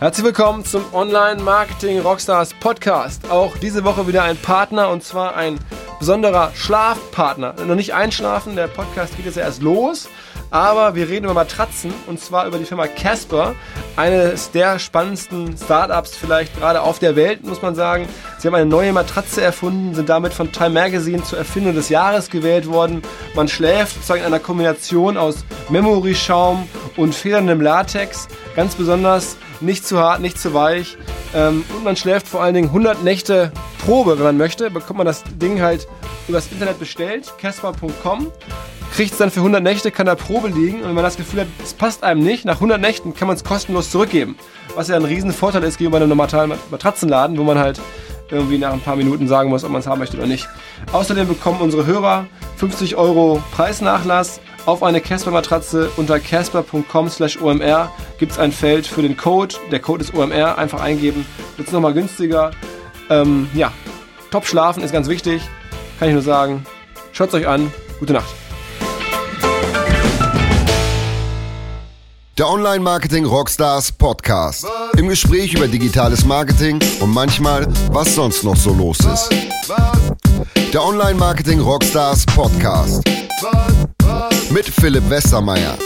Herzlich willkommen zum Online Marketing Rockstars Podcast. Auch diese Woche wieder ein Partner und zwar ein besonderer Schlafpartner. Noch nicht einschlafen, der Podcast geht jetzt erst los, aber wir reden über Matratzen und zwar über die Firma Casper, eines der spannendsten Startups vielleicht gerade auf der Welt, muss man sagen. Sie haben eine neue Matratze erfunden, sind damit von Time Magazine zur Erfindung des Jahres gewählt worden. Man schläft sozusagen in einer Kombination aus Memory-Schaum und federndem Latex. Ganz besonders nicht zu hart, nicht zu weich. Ähm, und man schläft vor allen Dingen 100 Nächte Probe, wenn man möchte. Bekommt man das Ding halt übers Internet bestellt, casper.com. Kriegt es dann für 100 Nächte, kann da Probe liegen. Und wenn man das Gefühl hat, es passt einem nicht, nach 100 Nächten kann man es kostenlos zurückgeben. Was ja ein riesen Vorteil ist gegenüber einem normalen Matratzenladen, wo man halt irgendwie nach ein paar Minuten sagen muss, ob man es haben möchte oder nicht. Außerdem bekommen unsere Hörer 50 Euro Preisnachlass auf eine Casper-Matratze unter casper.com slash omr gibt es ein Feld für den Code. Der Code ist OMR. Einfach eingeben. Wird es nochmal günstiger. Ähm, ja, top schlafen ist ganz wichtig. Kann ich nur sagen. Schaut euch an. Gute Nacht. Der Online Marketing Rockstars Podcast. Im Gespräch über digitales Marketing und manchmal, was sonst noch so los ist. Der Online Marketing Rockstars Podcast. Mit Philipp Westermeier.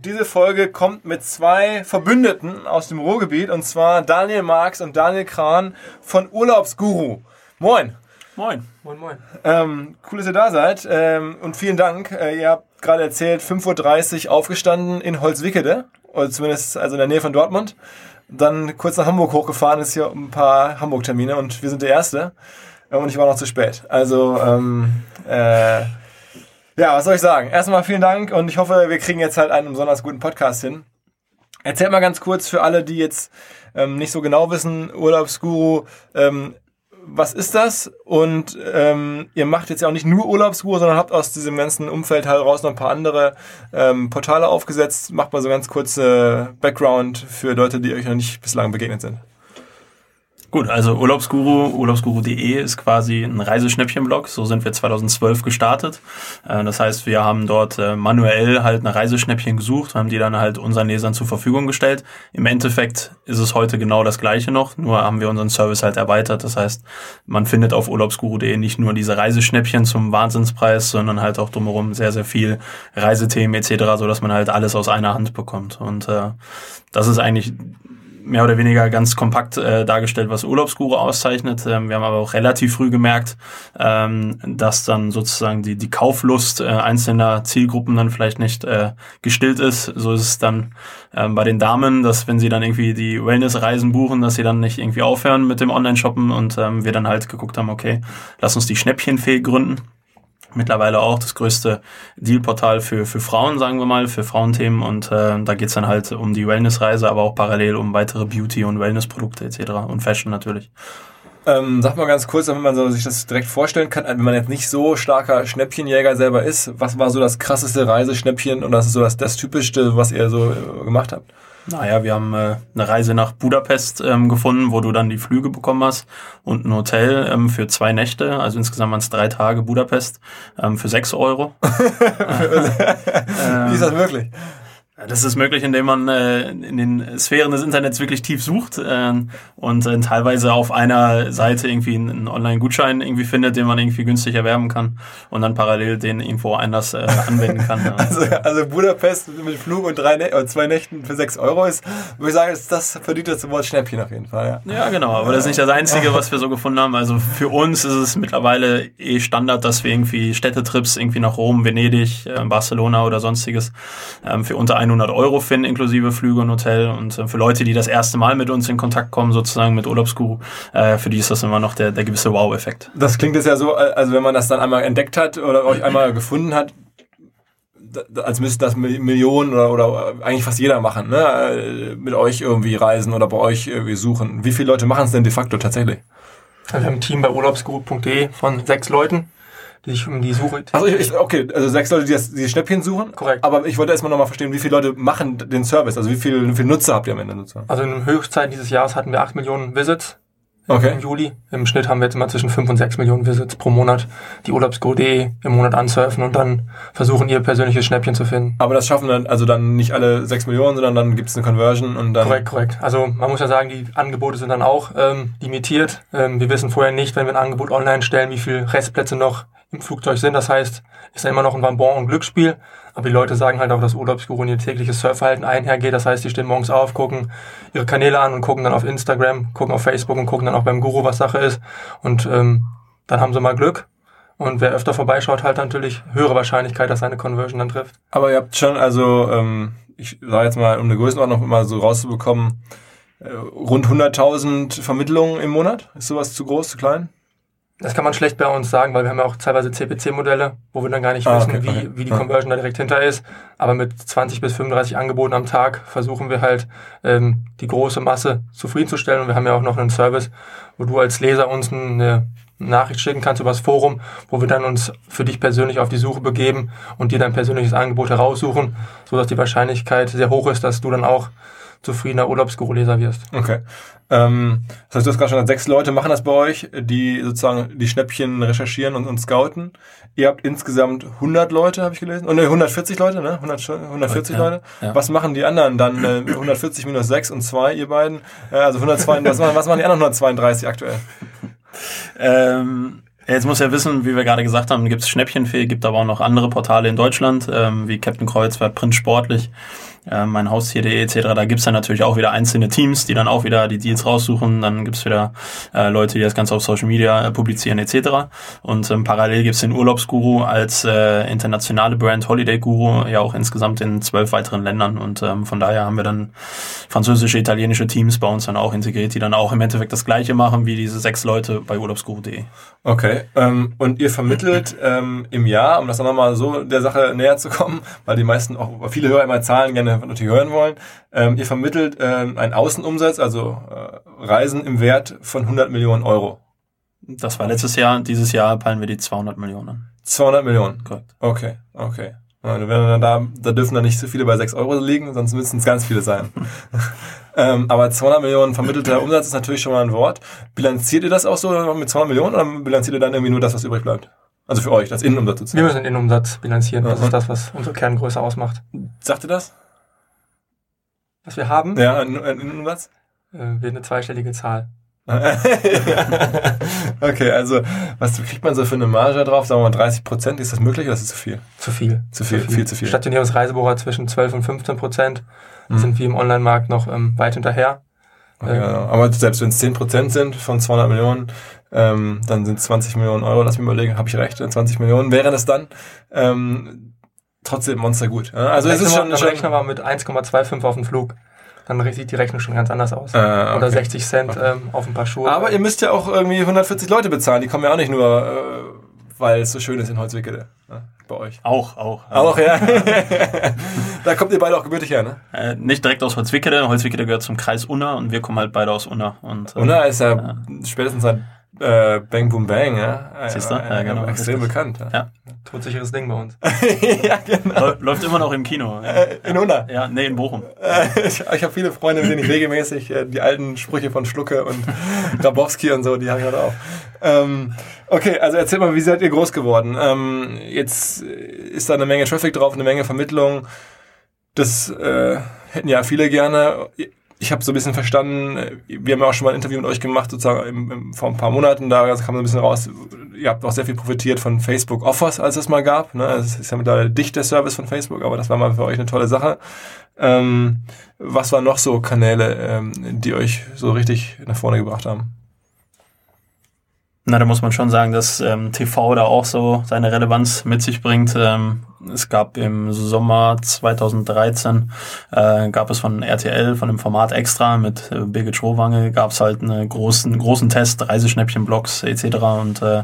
Diese Folge kommt mit zwei Verbündeten aus dem Ruhrgebiet und zwar Daniel Marx und Daniel Kran von Urlaubsguru. Moin. Moin. Moin, moin. Ähm, cool, dass ihr da seid ähm, und vielen Dank. Äh, ihr habt gerade erzählt, 5.30 Uhr aufgestanden in Holzwickede, oder zumindest also in der Nähe von Dortmund. Dann kurz nach Hamburg hochgefahren, ist hier ein paar Hamburg-Termine und wir sind der Erste. Und ich war noch zu spät. Also, ähm, äh, ja, was soll ich sagen? Erstmal vielen Dank und ich hoffe, wir kriegen jetzt halt einen besonders guten Podcast hin. Erzählt mal ganz kurz für alle, die jetzt ähm, nicht so genau wissen, Urlaubsguru, ähm, was ist das? Und ähm, ihr macht jetzt ja auch nicht nur Urlaubsguru, sondern habt aus diesem ganzen Umfeld heraus noch ein paar andere ähm, Portale aufgesetzt. Macht mal so ganz kurze Background für Leute, die euch noch nicht bislang begegnet sind. Gut, also Urlaubsguru, urlaubsguru.de ist quasi ein Reiseschnäppchenblog. So sind wir 2012 gestartet. Äh, das heißt, wir haben dort äh, manuell halt eine Reiseschnäppchen gesucht, haben die dann halt unseren Lesern zur Verfügung gestellt. Im Endeffekt ist es heute genau das Gleiche noch, nur haben wir unseren Service halt erweitert. Das heißt, man findet auf urlaubsguru.de nicht nur diese Reiseschnäppchen zum Wahnsinnspreis, sondern halt auch drumherum sehr, sehr viel Reisethemen etc., so dass man halt alles aus einer Hand bekommt. Und äh, das ist eigentlich mehr oder weniger ganz kompakt äh, dargestellt, was Urlaubsguru auszeichnet. Ähm, wir haben aber auch relativ früh gemerkt, ähm, dass dann sozusagen die, die Kauflust äh, einzelner Zielgruppen dann vielleicht nicht äh, gestillt ist. So ist es dann ähm, bei den Damen, dass wenn sie dann irgendwie die Wellness-Reisen buchen, dass sie dann nicht irgendwie aufhören mit dem Online-Shoppen und ähm, wir dann halt geguckt haben, okay, lass uns die Schnäppchenfee gründen mittlerweile auch das größte Dealportal für, für Frauen, sagen wir mal, für Frauenthemen. Und äh, da geht's dann halt um die Wellnessreise, aber auch parallel um weitere Beauty- und Wellnessprodukte etc. und Fashion natürlich. Ähm, sag mal ganz kurz, damit man so sich das direkt vorstellen kann, wenn man jetzt nicht so starker Schnäppchenjäger selber ist, was war so das krasseste Reiseschnäppchen und das ist so das, das typischste, was ihr so äh, gemacht habt? Naja, wir haben äh, eine Reise nach Budapest ähm, gefunden, wo du dann die Flüge bekommen hast und ein Hotel ähm, für zwei Nächte, also insgesamt waren es drei Tage Budapest ähm, für sechs Euro. Wie ist das möglich? Das ist möglich, indem man äh, in den Sphären des Internets wirklich tief sucht äh, und äh, teilweise auf einer Seite irgendwie einen Online-Gutschein irgendwie findet, den man irgendwie günstig erwerben kann und dann parallel den irgendwo anders äh, anwenden kann. also, also Budapest mit Flug und drei Nä zwei Nächten für sechs Euro ist, würde ich sagen, ist das verdient das Wort Schnäppchen auf jeden Fall. Ja. ja, genau, aber das ist nicht das Einzige, was wir so gefunden haben. Also für uns ist es mittlerweile eh Standard, dass wir irgendwie Städtetrips irgendwie nach Rom, Venedig, äh, Barcelona oder sonstiges ähm, für unter 100 Euro finden, inklusive Flüge und Hotel. Und äh, für Leute, die das erste Mal mit uns in Kontakt kommen, sozusagen mit Urlaubsguru, äh, für die ist das immer noch der, der gewisse Wow-Effekt. Das klingt jetzt ja so, also wenn man das dann einmal entdeckt hat oder euch einmal gefunden hat, als müsste das Millionen oder, oder eigentlich fast jeder machen, ne? mit euch irgendwie reisen oder bei euch irgendwie suchen. Wie viele Leute machen es denn de facto tatsächlich? Also wir haben ein Team bei urlaubsguru.de von sechs Leuten die sich um die Suche. Also ich, okay, also sechs Leute, die das die Schnäppchen suchen. Korrekt. Aber ich wollte erstmal nochmal verstehen, wie viele Leute machen den Service? Also wie viele, wie viele Nutzer habt ihr am Ende Nutzer? Also in Höchstzeit dieses Jahres hatten wir acht Millionen Visits Okay. im Juli. Im Schnitt haben wir jetzt immer zwischen 5 und 6 Millionen Visits pro Monat, die Urlaubsgo.de im Monat ansurfen und dann versuchen, ihr persönliches Schnäppchen zu finden. Aber das schaffen dann also dann nicht alle 6 Millionen, sondern dann gibt es eine Conversion und dann. Korrekt, korrekt. Also man muss ja sagen, die Angebote sind dann auch ähm, limitiert. Ähm, wir wissen vorher nicht, wenn wir ein Angebot online stellen, wie viele Restplätze noch im Flugzeug sind. Das heißt, ist ja immer noch ein Bonbon und Glücksspiel. Aber die Leute sagen halt auch, dass Urlaubsguru in ihr tägliches Surfverhalten einhergeht. Das heißt, die stehen morgens auf, gucken ihre Kanäle an und gucken dann auf Instagram, gucken auf Facebook und gucken dann auch beim Guru, was Sache ist. Und ähm, dann haben sie mal Glück. Und wer öfter vorbeischaut, hat natürlich höhere Wahrscheinlichkeit, dass seine Conversion dann trifft. Aber ihr habt schon, also, ähm, ich sage jetzt mal, um eine Größenordnung mal so rauszubekommen, äh, rund 100.000 Vermittlungen im Monat? Ist sowas zu groß, zu klein? Das kann man schlecht bei uns sagen, weil wir haben ja auch teilweise CPC-Modelle, wo wir dann gar nicht Ah, wissen, okay, wie, okay. wie die Ja. Conversion da direkt hinter ist. Aber mit 20 bis 35 Angeboten am Tag versuchen wir halt, ähm, die große Masse zufriedenzustellen. Und wir haben ja auch noch einen Service, wo du als Leser uns eine Nachricht schicken kannst übers Forum, wo wir dann uns für dich persönlich auf die Suche begeben und dir dein persönliches Angebot heraussuchen, sodass die Wahrscheinlichkeit sehr hoch ist, dass du dann auch zufriedener Urlaubsguru-Leser wirst. Okay. Ähm, das heißt, du hast gerade schon gesagt, sechs Leute machen das bei euch, die sozusagen die Schnäppchen recherchieren und, und scouten. Ihr habt insgesamt 100 Leute, habe ich gelesen. Und ne, 140 Leute, ne? 100, schon- 140 Ja, Leute. ja. Was machen die anderen dann? Äh, 140 minus 6 und 2, ihr beiden. Äh, also 102, was, machen, was machen die anderen 132 aktuell? Ähm, jetzt muss er wissen, wie wir gerade gesagt haben, gibt es Schnäppchenfee, gibt aber auch noch andere Portale in Deutschland, ähm, wie Captain Kreuzfahrt, Print Sportlich, äh, mein Haustier.de etc. Da gibt's dann natürlich auch wieder einzelne Teams, die dann auch wieder die Deals raussuchen. Dann gibt's wieder äh, Leute, die das Ganze auf Social Media äh, publizieren etc. Und ähm, parallel gibt's den Urlaubsguru als äh, internationale Brand Holiday Guru, ja auch insgesamt in zwölf weiteren Ländern. Und ähm, von daher haben wir dann französische, italienische Teams bei uns dann auch integriert, die dann auch im Endeffekt das gleiche machen wie diese sechs Leute bei urlaubsguru.de. Okay. Ähm, und ihr vermittelt ähm, im Jahr, um das nochmal so der Sache näher zu kommen, weil die meisten auch, viele Hörer immer Zahlen gerne natürlich hören wollen, ähm, ihr vermittelt ähm, einen Außenumsatz, also äh, Reisen im Wert von 100 Millionen Euro. Das war letztes Jahr, dieses Jahr peilen wir die 200 Millionen an. 200 Millionen. Korrekt. Okay, okay. Ja, dann da, da dürfen dann nicht so viele bei 6 Euro liegen, sonst müssen es ganz viele sein. ähm, aber 200 Millionen vermittelter Umsatz ist natürlich schon mal ein Wort. Bilanziert ihr das auch so mit 200 Millionen oder bilanziert ihr dann irgendwie nur das, was übrig bleibt? Also für euch, das Innenumsatz Wir sozusagen. müssen den Umsatz bilanzieren. Das Ja. ist das, was unsere Kerngröße ausmacht. Sagt ihr das? Was wir haben, Ja, ein Innenumsatz? äh, wird eine zweistellige Zahl. okay, also was kriegt man so für eine Marge drauf? Sagen wir mal 30 Prozent, ist das möglich oder ist das zu viel? Zu viel. Zu viel, viel zu viel. Stationäres zwischen 12 und 15 Prozent. Mhm. Sind wir im Online-Markt noch ähm, weit hinterher. Okay, Ähm, genau. Aber selbst wenn es 10 Prozent sind von 200 Millionen, ähm, dann sind es 20 Millionen Euro. Lass mich überlegen, habe ich recht? 20 Millionen wären es dann. Ähm, trotzdem Monster gut. Ja, Also es ist schon, dann schon rechnen wir mit 1,25 auf den Flug. Dann sieht die Rechnung schon ganz anders aus. Ah, okay. Oder 60 Cent ähm, auf ein paar Schuhe. Aber ihr müsst ja auch irgendwie 140 Leute bezahlen. Die kommen ja auch nicht nur, äh, weil es so schön ist in Holzwickede. Ne? Bei euch. Auch, auch. Auch, ja. da kommt ihr beide auch gebürtig her, ne? Äh, nicht direkt aus Holzwickede. Holzwickede gehört zum Kreis Unna und wir kommen halt beide aus Unna. Und, äh, Unna ist ja, spätestens seit äh, Bang Boom Bang, ja. Siehst du? Äh, Ja, genau. Extrem bekannt. Ja. Ja. Todsicheres Ding bei uns. ja, genau. Läu- Läuft immer noch im Kino. Ja, In Unna. ja nee, in Bochum. Äh, ich ich habe viele Freunde, mit denen ich regelmäßig äh, die alten Sprüche von Schlucke und Grabowski und so, die habe ich halt auch. Ähm, okay, also erzähl mal, wie seid ihr groß geworden? Ähm, jetzt ist da eine Menge Traffic drauf, eine Menge Vermittlung. Das äh, hätten ja viele gerne. Ich habe so ein bisschen verstanden, äh, wir haben ja auch schon mal ein Interview mit euch gemacht, sozusagen im, im, vor ein paar Monaten, da kam so ein bisschen raus, ihr habt auch sehr viel profitiert von Facebook Offers, als es mal gab. Ne? Es ist ja mittlerweile dicht der Service von Facebook, aber das war mal für euch eine tolle Sache. Ähm, was waren noch so Kanäle, ähm, die euch so richtig nach vorne gebracht haben? Na, da muss man schon sagen, dass ähm, TV da auch so seine Relevanz mit sich bringt. Ähm, es gab im Sommer 2013 äh, gab es von RTL, von dem Format Extra mit äh, Birgit Schrowange, gab es halt einen großen, großen Test, Reiseschnäppchen-Blogs etc. Und äh,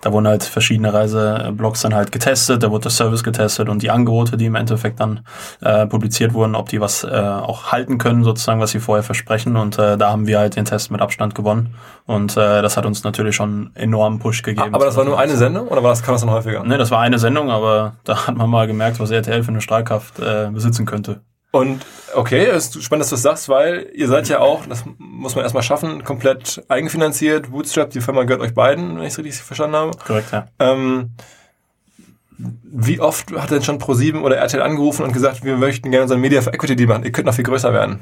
da wurden halt verschiedene Reiseblogs dann halt getestet, da wurde der Service getestet und die Angebote, die im Endeffekt dann äh, publiziert wurden, ob die was äh, auch halten können, sozusagen, was sie vorher versprechen. Und äh, da haben wir halt den Test mit Abstand gewonnen. Und äh, das hat uns natürlich schon enormen Push gegeben. Aber das war nur eine Sendung oder war das, kam das dann häufiger? Ne, das war eine Sendung, aber da hat man mal gemerkt, was RTL für eine Strahlkraft äh, besitzen könnte. Und okay, es ist spannend, dass du das sagst, weil ihr seid ja auch, das muss man erstmal schaffen, komplett eigenfinanziert, Bootstrap, die Firma gehört euch beiden, wenn ich es richtig verstanden habe. Korrekt, ja. Ähm, wie oft hat denn schon Pro7 oder RTL angerufen und gesagt, wir möchten gerne ein Media for Equity Deal machen, ihr könnt noch viel größer werden?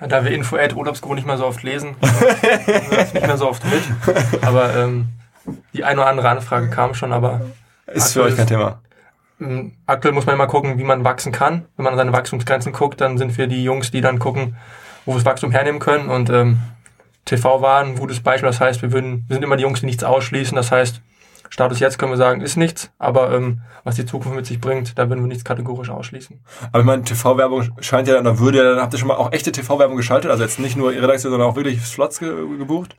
Da wir Info-Ad Urlaubsguru nicht mehr so oft lesen, nicht mehr so oft mit. Aber ähm, die eine oder andere Anfrage kam schon, aber ist für euch kein Thema. Ähm, aktuell muss man immer gucken, wie man wachsen kann. Wenn man an seine Wachstumsgrenzen guckt, dann sind wir die Jungs, die dann gucken, wo wir das Wachstum hernehmen können. Und ähm, TV war ein gutes Beispiel. Das heißt, wir, würden, wir sind immer die Jungs, die nichts ausschließen. Das heißt, Status jetzt können wir sagen, ist nichts, aber ähm, was die Zukunft mit sich bringt, da würden wir nichts kategorisch ausschließen. Aber ich meine, TV-Werbung scheint ja, oder würde ja, dann habt ihr schon mal auch echte TV-Werbung geschaltet, also jetzt nicht nur Redaktion, sondern auch wirklich Slots ge gebucht?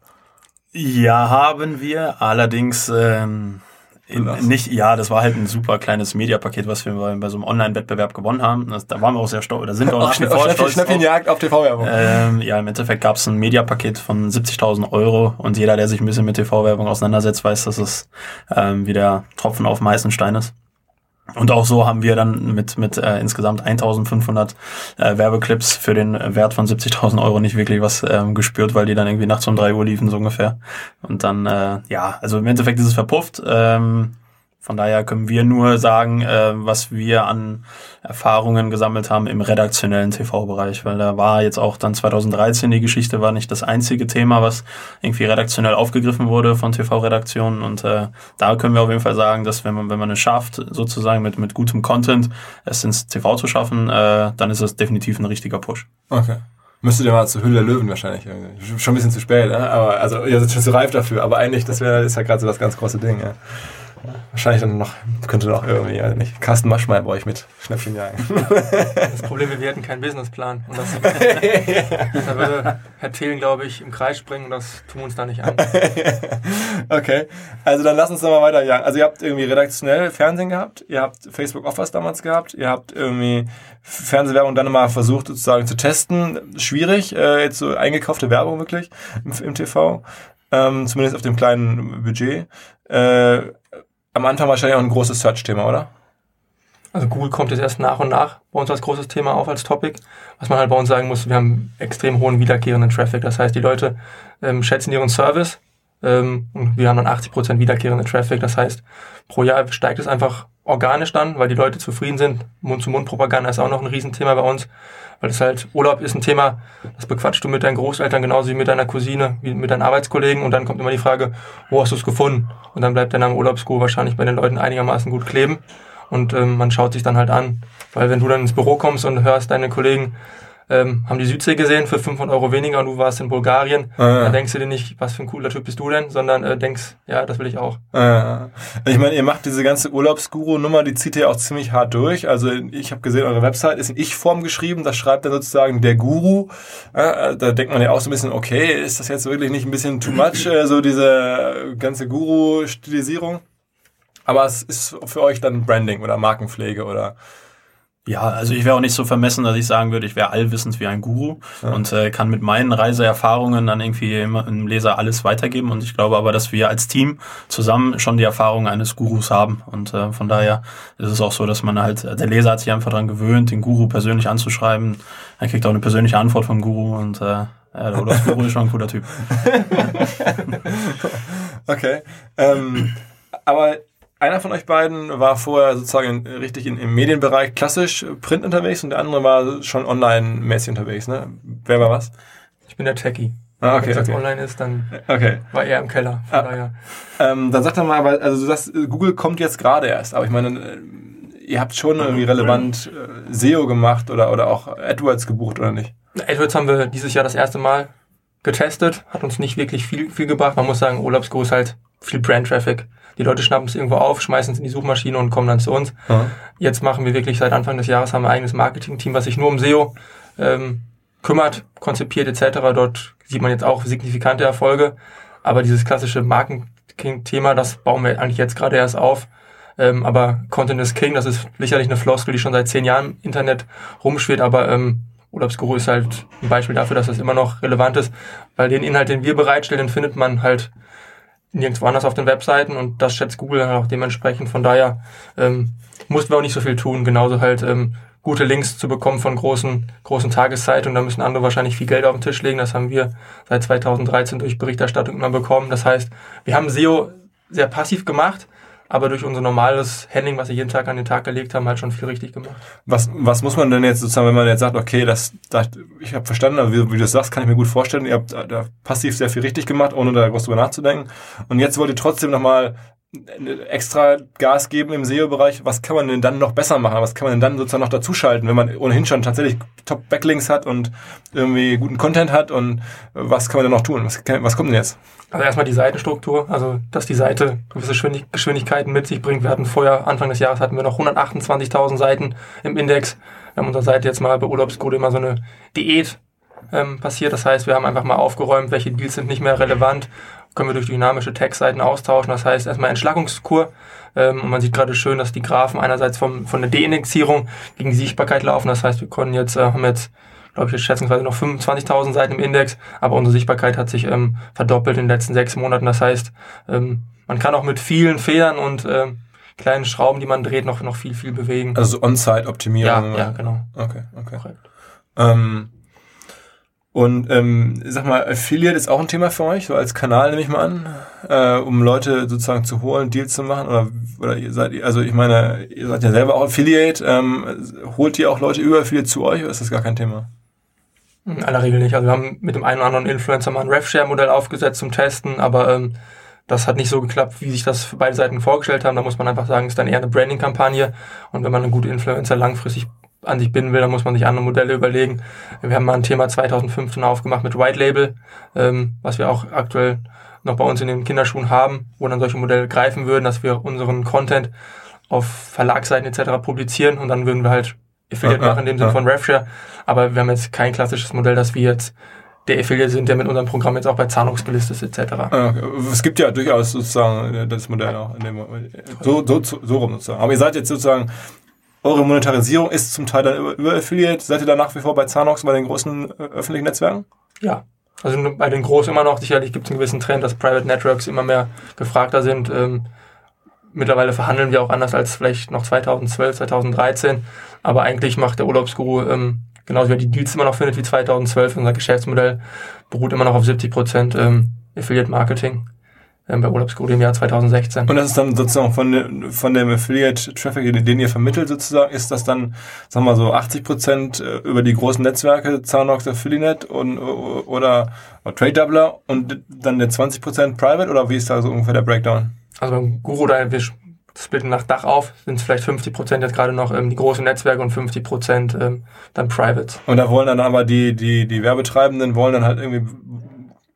Ja, haben wir. Allerdings ähm, in, nicht, ja, das war halt ein super kleines Mediapaket, was wir bei, bei so einem Online-Wettbewerb gewonnen haben. Das, da waren wir auch sehr stolz, oder sind wir auch nach wie vor Schnäppchen, Schnäppchenjagd auf TV-Werbung. Ähm, ja, im Endeffekt gab es ein Mediapaket von 70.000 Euro und jeder, der sich ein bisschen mit TV-Werbung auseinandersetzt, weiß, dass es ähm, wie der Tropfen auf dem heißen Stein ist. Und auch so haben wir dann mit, mit äh, insgesamt 1500 äh, Werbeclips für den Wert von 70.000 Euro nicht wirklich was ähm, gespürt, weil die dann irgendwie nachts um drei Uhr liefen, so ungefähr. Und dann, äh, ja, also im Endeffekt ist es verpufft. Ähm, von daher können wir nur sagen, äh, was wir an Erfahrungen gesammelt haben im redaktionellen TV-Bereich, weil da war jetzt auch dann 2013 die Geschichte, war nicht das einzige Thema, was irgendwie redaktionell aufgegriffen wurde von TV-Redaktionen und äh, da können wir auf jeden Fall sagen, dass wenn man wenn man es schafft, sozusagen mit mit gutem Content es ins TV zu schaffen, äh, dann ist es definitiv ein richtiger Push. Okay. Müsstet ihr mal zur Hülle der Löwen wahrscheinlich. Schon ein bisschen zu spät, ne? aber also ihr seid schon zu reif dafür, aber eigentlich das wäre ist ja gerade so das ganz große Ding. Ja. Wahrscheinlich dann noch, könnte noch irgendwie, also nicht, Carsten Maschmeyer bei euch mit Schnäppchen jagen. Das Problem ist, wir hatten keinen Businessplan. Und das, da würde Herr Thelen, glaube ich, im Kreis springen und das tun wir uns da nicht an. Okay, also dann lass uns doch mal weiter jagen. Also ihr habt irgendwie redaktionell Fernsehen gehabt, ihr habt Facebook Offers damals gehabt, ihr habt irgendwie Fernsehwerbung dann mal versucht sozusagen zu testen. Schwierig, äh, jetzt so eingekaufte Werbung wirklich im, im TV, ähm, zumindest auf dem kleinen Budget. Äh, am Anfang wahrscheinlich auch ein großes Search-Thema, oder? Also Google kommt jetzt erst nach und nach bei uns als großes Thema auf, als Topic. Was man halt bei uns sagen muss, wir haben extrem hohen wiederkehrenden Traffic. Das heißt, die Leute ähm, schätzen ihren Service ähm, und wir haben dann 80% wiederkehrenden Traffic. Das heißt, pro Jahr steigt es einfach organisch dann, weil die Leute zufrieden sind. Mund-zu-Mund-Propaganda ist auch noch ein Riesenthema bei uns, weil es halt, Urlaub ist ein Thema, das bequatschst du mit deinen Großeltern genauso wie mit deiner Cousine, wie mit deinen Arbeitskollegen und dann kommt immer die Frage, wo hast du es gefunden? Und dann bleibt der Name Urlaubsguru wahrscheinlich bei den Leuten einigermaßen gut kleben und ähm, man schaut sich dann halt an, weil wenn du dann ins Büro kommst und hörst deine Kollegen, ähm, haben die Südsee gesehen für 500 Euro weniger und du warst in Bulgarien, Ah, ja. dann denkst du dir nicht, was für ein cooler Typ bist du denn, sondern äh, denkst, ja, das will ich auch. Äh, ich meine, ihr macht diese ganze Urlaubsguru-Nummer, die zieht ihr auch ziemlich hart durch. Also ich habe gesehen, eure Website ist in Ich-Form geschrieben, da schreibt dann sozusagen der Guru. Äh, da denkt man ja auch so ein bisschen, okay, ist das jetzt wirklich nicht ein bisschen too much, äh, so diese ganze Guru-Stilisierung? Aber es ist für euch dann Branding oder Markenpflege oder Ja, also ich wäre auch nicht so vermessen, dass ich sagen würde, ich wäre allwissend wie ein Guru und äh, kann mit meinen Reiseerfahrungen dann irgendwie immer einem Leser alles weitergeben. Und ich glaube aber, dass wir als Team zusammen schon die Erfahrung eines Gurus haben. Und äh, von daher ist es auch so, dass man halt, der Leser hat sich einfach daran gewöhnt, den Guru persönlich anzuschreiben. Er kriegt auch eine persönliche Antwort vom Guru und äh, ja, der Olaf Guru ist schon ein cooler Typ. Okay. Ähm, aber einer von euch beiden war vorher sozusagen richtig in, im Medienbereich klassisch Print unterwegs und der andere war schon online-mäßig unterwegs, ne? Wer war was? Ich bin der Techie. Ah, Wenn okay, es jetzt okay. online ist, dann Okay. war er im Keller. Von Ah. daher. Ähm, dann sag doch mal, aber, also du sagst, Google kommt jetzt gerade erst, aber ich meine, äh, ihr habt schon irgendwie relevant äh, SEO gemacht oder, oder auch AdWords gebucht, oder nicht? AdWords haben wir dieses Jahr das erste Mal getestet, hat uns nicht wirklich viel, viel gebracht. Man muss sagen, Urlaubsguru ist halt viel Brand-Traffic. Die Leute schnappen es irgendwo auf, schmeißen es in die Suchmaschine und kommen dann zu uns. Ja. Jetzt machen wir wirklich seit Anfang des Jahres haben wir ein eigenes Marketing-Team, was sich nur um SEO ähm, kümmert, konzipiert etc. Dort sieht man jetzt auch signifikante Erfolge. Aber dieses klassische Marketing-Thema, das bauen wir eigentlich jetzt gerade erst auf. Ähm, aber Content is King, das ist sicherlich eine Floskel, die schon seit zehn Jahren im Internet rumschwirrt, aber ähm, Urlaubsguru ist halt ein Beispiel dafür, dass das immer noch relevant ist, weil den Inhalt, den wir bereitstellen, den findet man halt nirgendwo anders auf den Webseiten und das schätzt Google dann auch dementsprechend. Von daher ähm, mussten wir auch nicht so viel tun. Genauso halt ähm, gute Links zu bekommen von großen, großen Tageszeitungen. Da müssen andere wahrscheinlich viel Geld auf den Tisch legen. Das haben wir seit 2013 durch Berichterstattung immer bekommen. Das heißt, wir haben SEO sehr passiv gemacht, aber durch unser normales Handling, was wir jeden Tag an den Tag gelegt haben, halt schon viel richtig gemacht. Was, was muss man denn jetzt sozusagen, wenn man jetzt sagt, okay, das, das ich habe verstanden, aber wie, wie, du das sagst, kann ich mir gut vorstellen, ihr habt da passiv sehr viel richtig gemacht, ohne da groß drüber nachzudenken. Und jetzt wollt ihr trotzdem nochmal extra Gas geben im SEO-Bereich, was kann man denn dann noch besser machen? Was kann man denn dann sozusagen noch dazuschalten, wenn man ohnehin schon tatsächlich Top-Backlinks hat und irgendwie guten Content hat und was kann man denn noch tun? Was, was kommt denn jetzt? Also erstmal die Seitenstruktur, also dass die Seite gewisse Geschwindigkeiten mit sich bringt. Wir hatten vorher, Anfang des Jahres hatten wir noch 128.000 Seiten im Index. Wir haben unsere Seite jetzt mal bei Urlaubscode immer so eine Diät ähm, passiert. Das heißt, wir haben einfach mal aufgeräumt, welche Deals sind nicht mehr relevant können wir durch dynamische Textseiten austauschen. Das heißt erstmal Entschlackungskur. Ähm, und man sieht gerade schön, dass die Graphen einerseits vom, von der Deindexierung gegen die Sichtbarkeit laufen. Das heißt, wir konnten jetzt, äh, haben jetzt, glaube ich, jetzt schätzungsweise noch 25.000 Seiten im Index, aber unsere Sichtbarkeit hat sich ähm, verdoppelt in den letzten sechs Monaten. Das heißt, ähm, man kann auch mit vielen Fehlern und ähm, kleinen Schrauben, die man dreht, noch, noch viel, viel bewegen. Also On-Site-Optimierung. Ja, ja, genau. Okay, okay. Ähm, und ähm, sag mal, Affiliate ist auch ein Thema für euch, so als Kanal nehme ich mal an, äh, um Leute sozusagen zu holen, Deals zu machen oder oder ihr seid, also ich meine, ihr seid ja selber auch Affiliate, ähm, holt ihr auch Leute über Affiliate zu euch oder ist das gar kein Thema? In aller Regel nicht. Also wir haben mit dem einen oder anderen Influencer mal ein RevShare-Modell aufgesetzt zum Testen, aber ähm, das hat nicht so geklappt, wie sich das für beide Seiten vorgestellt haben. Da muss man einfach sagen, ist dann eher eine Branding-Kampagne und wenn man einen guten Influencer langfristig an sich binden will, dann muss man sich andere Modelle überlegen. Wir haben mal ein Thema 2015 aufgemacht mit White Label, ähm, was wir auch aktuell noch bei uns in den Kinderschuhen haben, wo dann solche Modelle greifen würden, dass wir unseren Content auf Verlagsseiten etc. publizieren und dann würden wir halt Affiliate ja, machen in dem ja. Sinne von RevShare. Aber wir haben jetzt kein klassisches Modell, dass wir jetzt der Affiliate sind, der mit unserem Programm jetzt auch bei Zahnungs gelistet ist, etc. Ah, es gibt ja durchaus sozusagen das Modell auch in dem, so, so, so rum sozusagen. Aber ihr seid jetzt sozusagen eure Monetarisierung ist zum Teil dann über, über Affiliate. Seid ihr da nach wie vor bei Zanox, bei den großen äh, öffentlichen Netzwerken? Ja. Also bei den großen immer noch, sicherlich gibt es einen gewissen Trend, dass Private Networks immer mehr gefragter sind. Ähm, mittlerweile verhandeln wir auch anders als vielleicht noch 2012, 2013. Aber eigentlich macht der Urlaubsguru, ähm, genauso wie er die Deals immer noch findet wie 2012, unser Geschäftsmodell beruht immer noch auf 70 Prozent ähm, Affiliate Marketing bei Urlaubsguru im Jahr 2016. Und das ist dann sozusagen von, von dem Affiliate-Traffic, den ihr vermittelt sozusagen, ist das dann, sagen wir so, 80 Prozent äh, über die großen Netzwerke, Zanox, Affiliate und, oder, oder Trade Doubler und dann der 20 Prozent Private oder wie ist da so ungefähr der Breakdown? Also beim Guru, da wir splitten nach Dach auf, sind es vielleicht 50 Prozent jetzt gerade noch ähm, die großen Netzwerke und 50 Prozent ähm, dann Private. Und da wollen dann aber die, die, die Werbetreibenden wollen dann halt irgendwie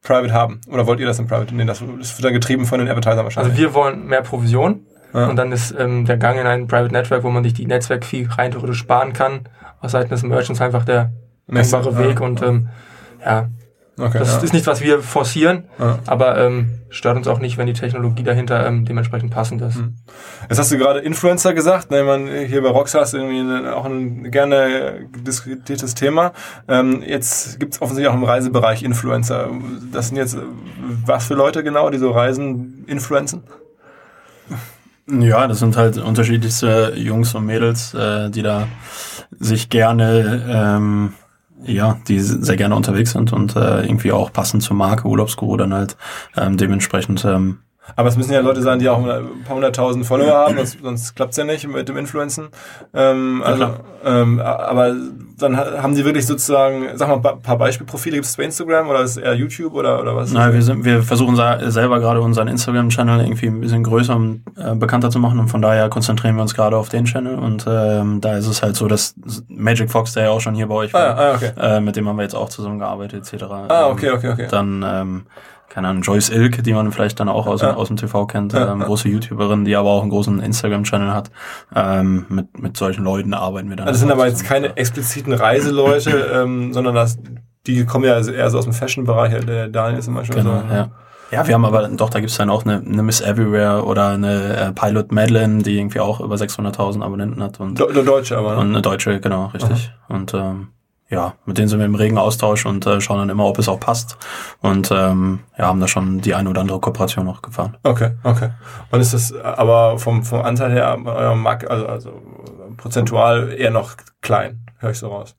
Private haben? Oder wollt ihr das in Private? Nee, das, das wird dann getrieben von den Advertisern wahrscheinlich. Also wir wollen mehr Provision. Ja. Und dann ist ähm, der Gang in ein Private Network, wo man sich die Netzwerkfee rein theoretisch sparen kann. Aus Seiten des Merchants einfach der gangbare Weg. Ja. Und ähm, ja, Okay, das ja. ist nichts, was wir forcieren, ja. aber ähm, stört uns auch nicht, wenn die Technologie dahinter ähm, dementsprechend passend ist. Hm. Jetzt hast du gerade Influencer gesagt, ne, man, hier bei Rockstar ist irgendwie auch ein gerne diskutiertes Thema. Ähm, jetzt gibt es offensichtlich auch im Reisebereich Influencer. Das sind jetzt was für Leute genau, die so Reisen influenzen? Ja, das sind halt unterschiedlichste Jungs und Mädels, äh, die da sich gerne ähm, ja, die sehr gerne unterwegs sind und äh, irgendwie auch passend zur Marke Urlaubsguru dann halt ähm, dementsprechend. Ähm, aber es müssen ja Leute sein, die auch ein paar hunderttausend Follower haben, sonst, sonst klappt's ja nicht mit dem Influencen. Ähm, also, ja, ähm, aber dann haben die wirklich sozusagen, sag mal, ein paar Beispielprofile, gibt es bei Instagram oder ist es eher YouTube oder, oder was? Nein, wir, sind, wir versuchen selber gerade unseren Instagram-Channel irgendwie ein bisschen größer und äh, bekannter zu machen und von daher konzentrieren wir uns gerade auf den Channel und ähm, da ist es halt so, dass Magic Fox, der ja auch schon hier bei euch war, ah, ah, okay. äh, mit dem haben wir jetzt auch zusammengearbeitet etc. Ah, okay, okay, okay. Dann ähm, keine Ahnung, Joyce Ilk, die man vielleicht dann auch aus, ja. aus dem TV kennt, ähm, große YouTuberin, die aber auch einen großen Instagram-Channel hat. Ähm, mit, mit solchen Leuten arbeiten wir dann. Also das sind aber jetzt keine expliziten Reiseleute, ähm, sondern das, die kommen ja eher so aus dem Fashion-Bereich, der Daniel ist zum Beispiel genau, so. Ja. Ja, wir haben aber doch, da gibt's dann auch eine, eine Miss Everywhere oder eine äh, Pilot Madeline, die irgendwie auch über 600.000 Abonnenten hat. Und, eine Deutsche aber, ne? Und eine Deutsche, genau, richtig. Aha. Und ähm, ja, mit denen sind wir im regen Austausch und äh, schauen dann immer, ob es auch passt. Und ähm, ja, haben da schon die eine oder andere Kooperation noch gefahren. Okay, okay. Und ist das aber vom, vom Anteil her, euer Markt, also, also prozentual eher noch klein, höre ich so raus.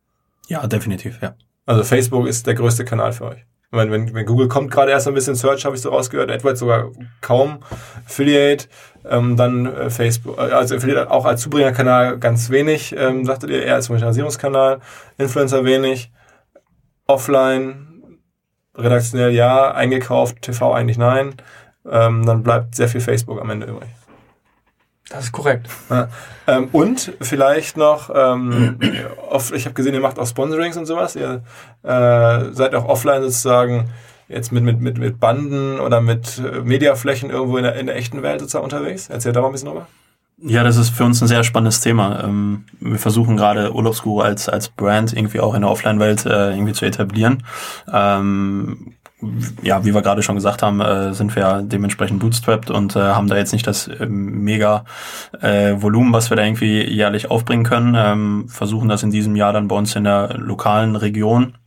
Ja, definitiv, ja. Also Facebook ist der größte Kanal für euch. Wenn, wenn, wenn Google kommt gerade erst ein bisschen Search, habe ich so rausgehört, AdWords sogar kaum, Affiliate, ähm, dann äh, Facebook, äh, also Affiliate auch als Zubringerkanal ganz wenig, ähm, sagtet ihr, eher als Monetarisierungskanal, Influencer wenig, Offline, redaktionell ja, eingekauft, TV eigentlich nein, ähm, dann bleibt sehr viel Facebook am Ende übrig. Das ist korrekt. Ja. Ähm, und vielleicht noch, ähm, oft, ich habe gesehen, ihr macht auch Sponsorings und sowas. Ihr äh, seid auch offline sozusagen jetzt mit, mit, mit, mit Banden oder mit äh, Mediaflächen irgendwo in der, in der echten Welt sozusagen unterwegs. Erzähl da mal ein bisschen drüber. Ja, das ist für uns ein sehr spannendes Thema. Ähm, wir versuchen gerade Urlaubsguru als, als Brand irgendwie auch in der Offline-Welt äh, irgendwie zu etablieren. Ähm, ja, wie wir gerade schon gesagt haben, äh, sind wir dementsprechend bootstrapped und haben da jetzt nicht das mega Volumen, was wir da irgendwie jährlich aufbringen können. Ähm, versuchen das in diesem Jahr dann bei uns in der lokalen Region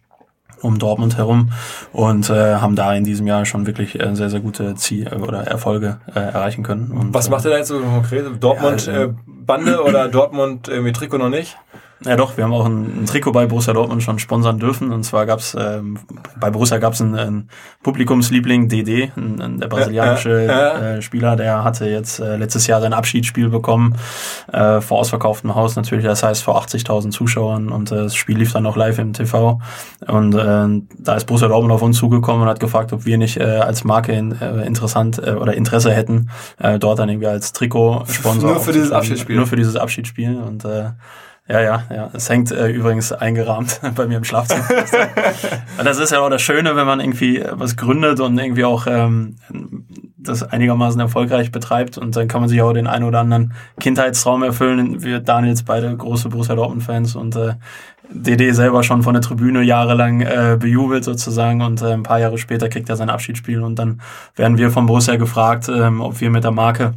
um Dortmund herum und äh, haben da in diesem Jahr schon wirklich äh, sehr, sehr gute Ziele oder Erfolge äh, erreichen können. Und, was macht ihr da jetzt so konkret? Dortmund ja, äh, Bande oder Dortmund irgendwie Trikot noch nicht? Ja doch, wir haben auch ein, ein Trikot bei Borussia Dortmund schon sponsern dürfen. Und zwar gab's ähm, bei Borussia gab's einen, einen Publikumsliebling DD, ein, ein, der brasilianische äh, äh, Spieler, der hatte jetzt äh, letztes Jahr sein Abschiedsspiel bekommen äh, vor ausverkauftem Haus natürlich, das heißt vor 80.000 Zuschauern und äh, das Spiel lief dann auch live im TV. Und äh, da ist Borussia Dortmund auf uns zugekommen und hat gefragt, ob wir nicht äh, als Marke in, äh, interessant äh, oder Interesse hätten, äh, dort dann irgendwie als Trikot-Sponsor. Nur für dieses Abschiedsspiel. Nur für dieses Abschiedsspiel und äh, ja, ja, ja. Es hängt äh, übrigens eingerahmt bei mir im Schlafzimmer. das ist ja auch das Schöne, wenn man irgendwie was gründet und irgendwie auch ähm, das einigermaßen erfolgreich betreibt und dann kann man sich auch den einen oder anderen Kindheitstraum erfüllen. Wir Daniels beide große Borussia Dortmund-Fans und äh, DD selber schon von der Tribüne jahrelang äh, bejubelt sozusagen und äh, ein paar Jahre später kriegt er sein Abschiedsspiel und dann werden wir von Borussia gefragt, ähm, ob wir mit der Marke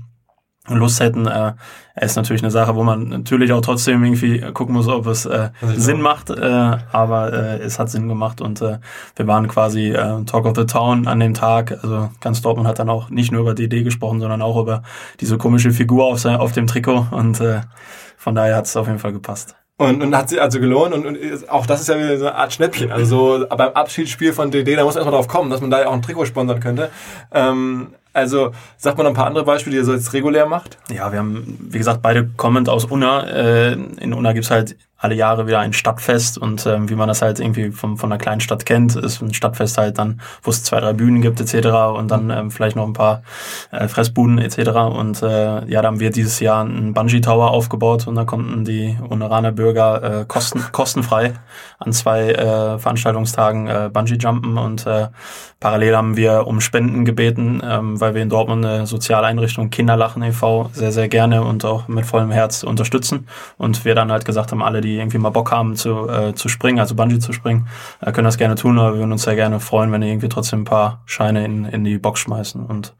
Lust hätten, äh, ist natürlich eine Sache, wo man natürlich auch trotzdem irgendwie gucken muss, ob es äh, Sinn macht, äh, aber äh, es hat Sinn gemacht und äh, wir waren quasi äh, Talk of the Town an dem Tag, also ganz Dortmund hat dann auch nicht nur über DD gesprochen, sondern auch über diese komische Figur auf, sein, auf dem Trikot und äh, von daher hat es auf jeden Fall gepasst. Und, und hat sie also gelohnt und, und auch das ist ja wieder so eine Art Schnäppchen. Also so beim Abschiedsspiel von DD, da muss man erstmal drauf kommen, dass man da ja auch ein Trikot sponsern könnte. Ähm, also sagt man noch ein paar andere Beispiele, die ihr so jetzt regulär macht? Ja, wir haben, wie gesagt, beide kommend aus Unna. Äh, in Unna gibt's halt alle Jahre wieder ein Stadtfest und ähm, wie man das halt irgendwie von, von einer kleinen Stadt kennt, ist ein Stadtfest halt dann, wo es zwei, drei Bühnen gibt etc. und dann ähm, vielleicht noch ein paar äh, Fressbuden etc. Und äh, ja, da haben wir dieses Jahr einen Bungee Tower aufgebaut und da konnten die Uneraner Bürger äh, kosten, kostenfrei an zwei äh, Veranstaltungstagen äh, Bungee jumpen und äh, parallel haben wir um Spenden gebeten, ähm, weil wir in Dortmund eine Sozialeinrichtung Kinderlachen e.V. sehr, sehr gerne und auch mit vollem Herz unterstützen und wir dann halt gesagt haben, alle, die die irgendwie mal Bock haben zu, äh, zu springen, also Bungee zu springen, äh, können das gerne tun, aber wir würden uns sehr gerne freuen, wenn die irgendwie trotzdem ein paar Scheine in, in die Box schmeißen. Und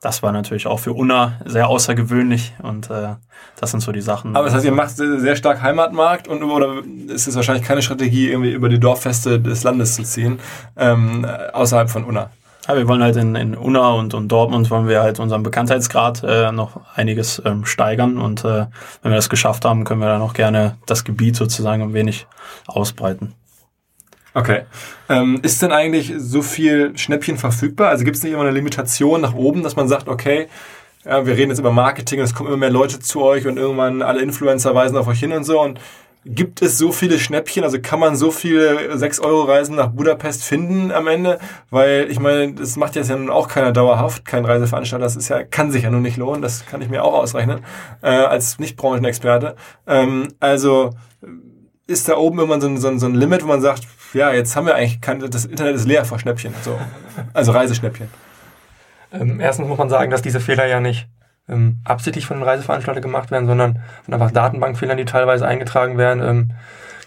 das war natürlich auch für Unna sehr außergewöhnlich und äh, das sind so die Sachen. Aber das heißt, ihr macht sehr stark Heimatmarkt und oder ist es wahrscheinlich keine Strategie, irgendwie über die Dorffeste des Landes zu ziehen, ähm, außerhalb von Unna? Ja, wir wollen halt in, in Unna und, und Dortmund wollen wir halt unseren Bekanntheitsgrad äh, noch einiges ähm, steigern und äh, wenn wir das geschafft haben, können wir dann auch gerne das Gebiet sozusagen ein wenig ausbreiten. Okay. Ähm, ist denn eigentlich so viel Schnäppchen verfügbar? Also gibt es nicht immer eine Limitation nach oben, dass man sagt, okay, ja, wir reden jetzt über Marketing und es kommen immer mehr Leute zu euch und irgendwann alle Influencer weisen auf euch hin und so und Gibt es so viele Schnäppchen? Also kann man so viele 6-Euro-Reisen nach Budapest finden am Ende? Weil ich meine, das macht jetzt ja nun auch keiner dauerhaft, kein Reiseveranstalter. Das ist ja, kann sich ja nun nicht lohnen. Das kann ich mir auch ausrechnen, äh, als Nicht-Branchenexperte. Ähm, also ist da oben immer so ein, so, ein, so ein Limit, wo man sagt, ja, jetzt haben wir eigentlich kein, das Internet ist leer vor Schnäppchen. So. Also Reiseschnäppchen. Ähm, erstens muss man sagen, dass diese Fehler ja nicht ähm, absichtlich von den Reiseveranstaltern gemacht werden, sondern von einfach Datenbankfehlern, die teilweise eingetragen werden. Ähm,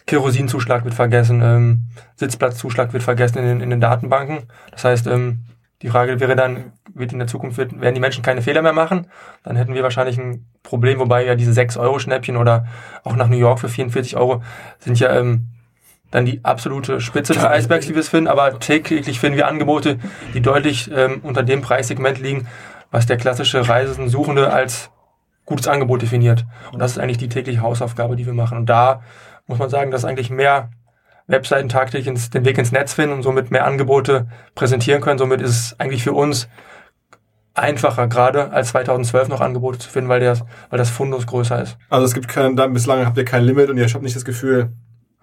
Kerosinzuschlag wird vergessen, ähm, Sitzplatzzuschlag wird vergessen in den, in den Datenbanken. Das heißt, ähm, die Frage wäre dann, wird in der Zukunft, wird, werden die Menschen keine Fehler mehr machen? Dann hätten wir wahrscheinlich ein Problem, wobei ja diese 6-Euro-Schnäppchen oder auch nach New York für 44 Euro sind ja ähm, dann die absolute Spitze des Eisbergs, wie wir es finden, aber täglich finden wir Angebote, die deutlich ähm, unter dem Preissegment liegen, was der klassische Reisensuchende als gutes Angebot definiert. Und das ist eigentlich die tägliche Hausaufgabe, die wir machen. Und da muss man sagen, dass eigentlich mehr Webseiten tagtäglich ins, den Weg ins Netz finden und somit mehr Angebote präsentieren können. Somit ist es eigentlich für uns einfacher gerade als 2012 noch Angebote zu finden, weil, der, weil das Fundus größer ist. Also es gibt kein, bislang habt ihr kein Limit und ihr habt nicht das Gefühl.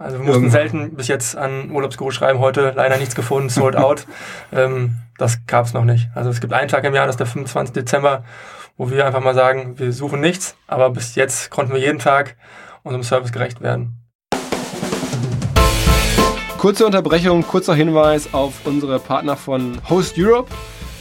Also wir mussten selten bis jetzt an Urlaubsguru schreiben, heute leider nichts gefunden, sold out. ähm, das gab es noch nicht. Also es gibt einen Tag im Jahr, das ist der 25. Dezember, wo wir einfach mal sagen, wir suchen nichts, aber bis jetzt konnten wir jeden Tag unserem Service gerecht werden. Kurze Unterbrechung, kurzer Hinweis auf unsere Partner von Host Europe.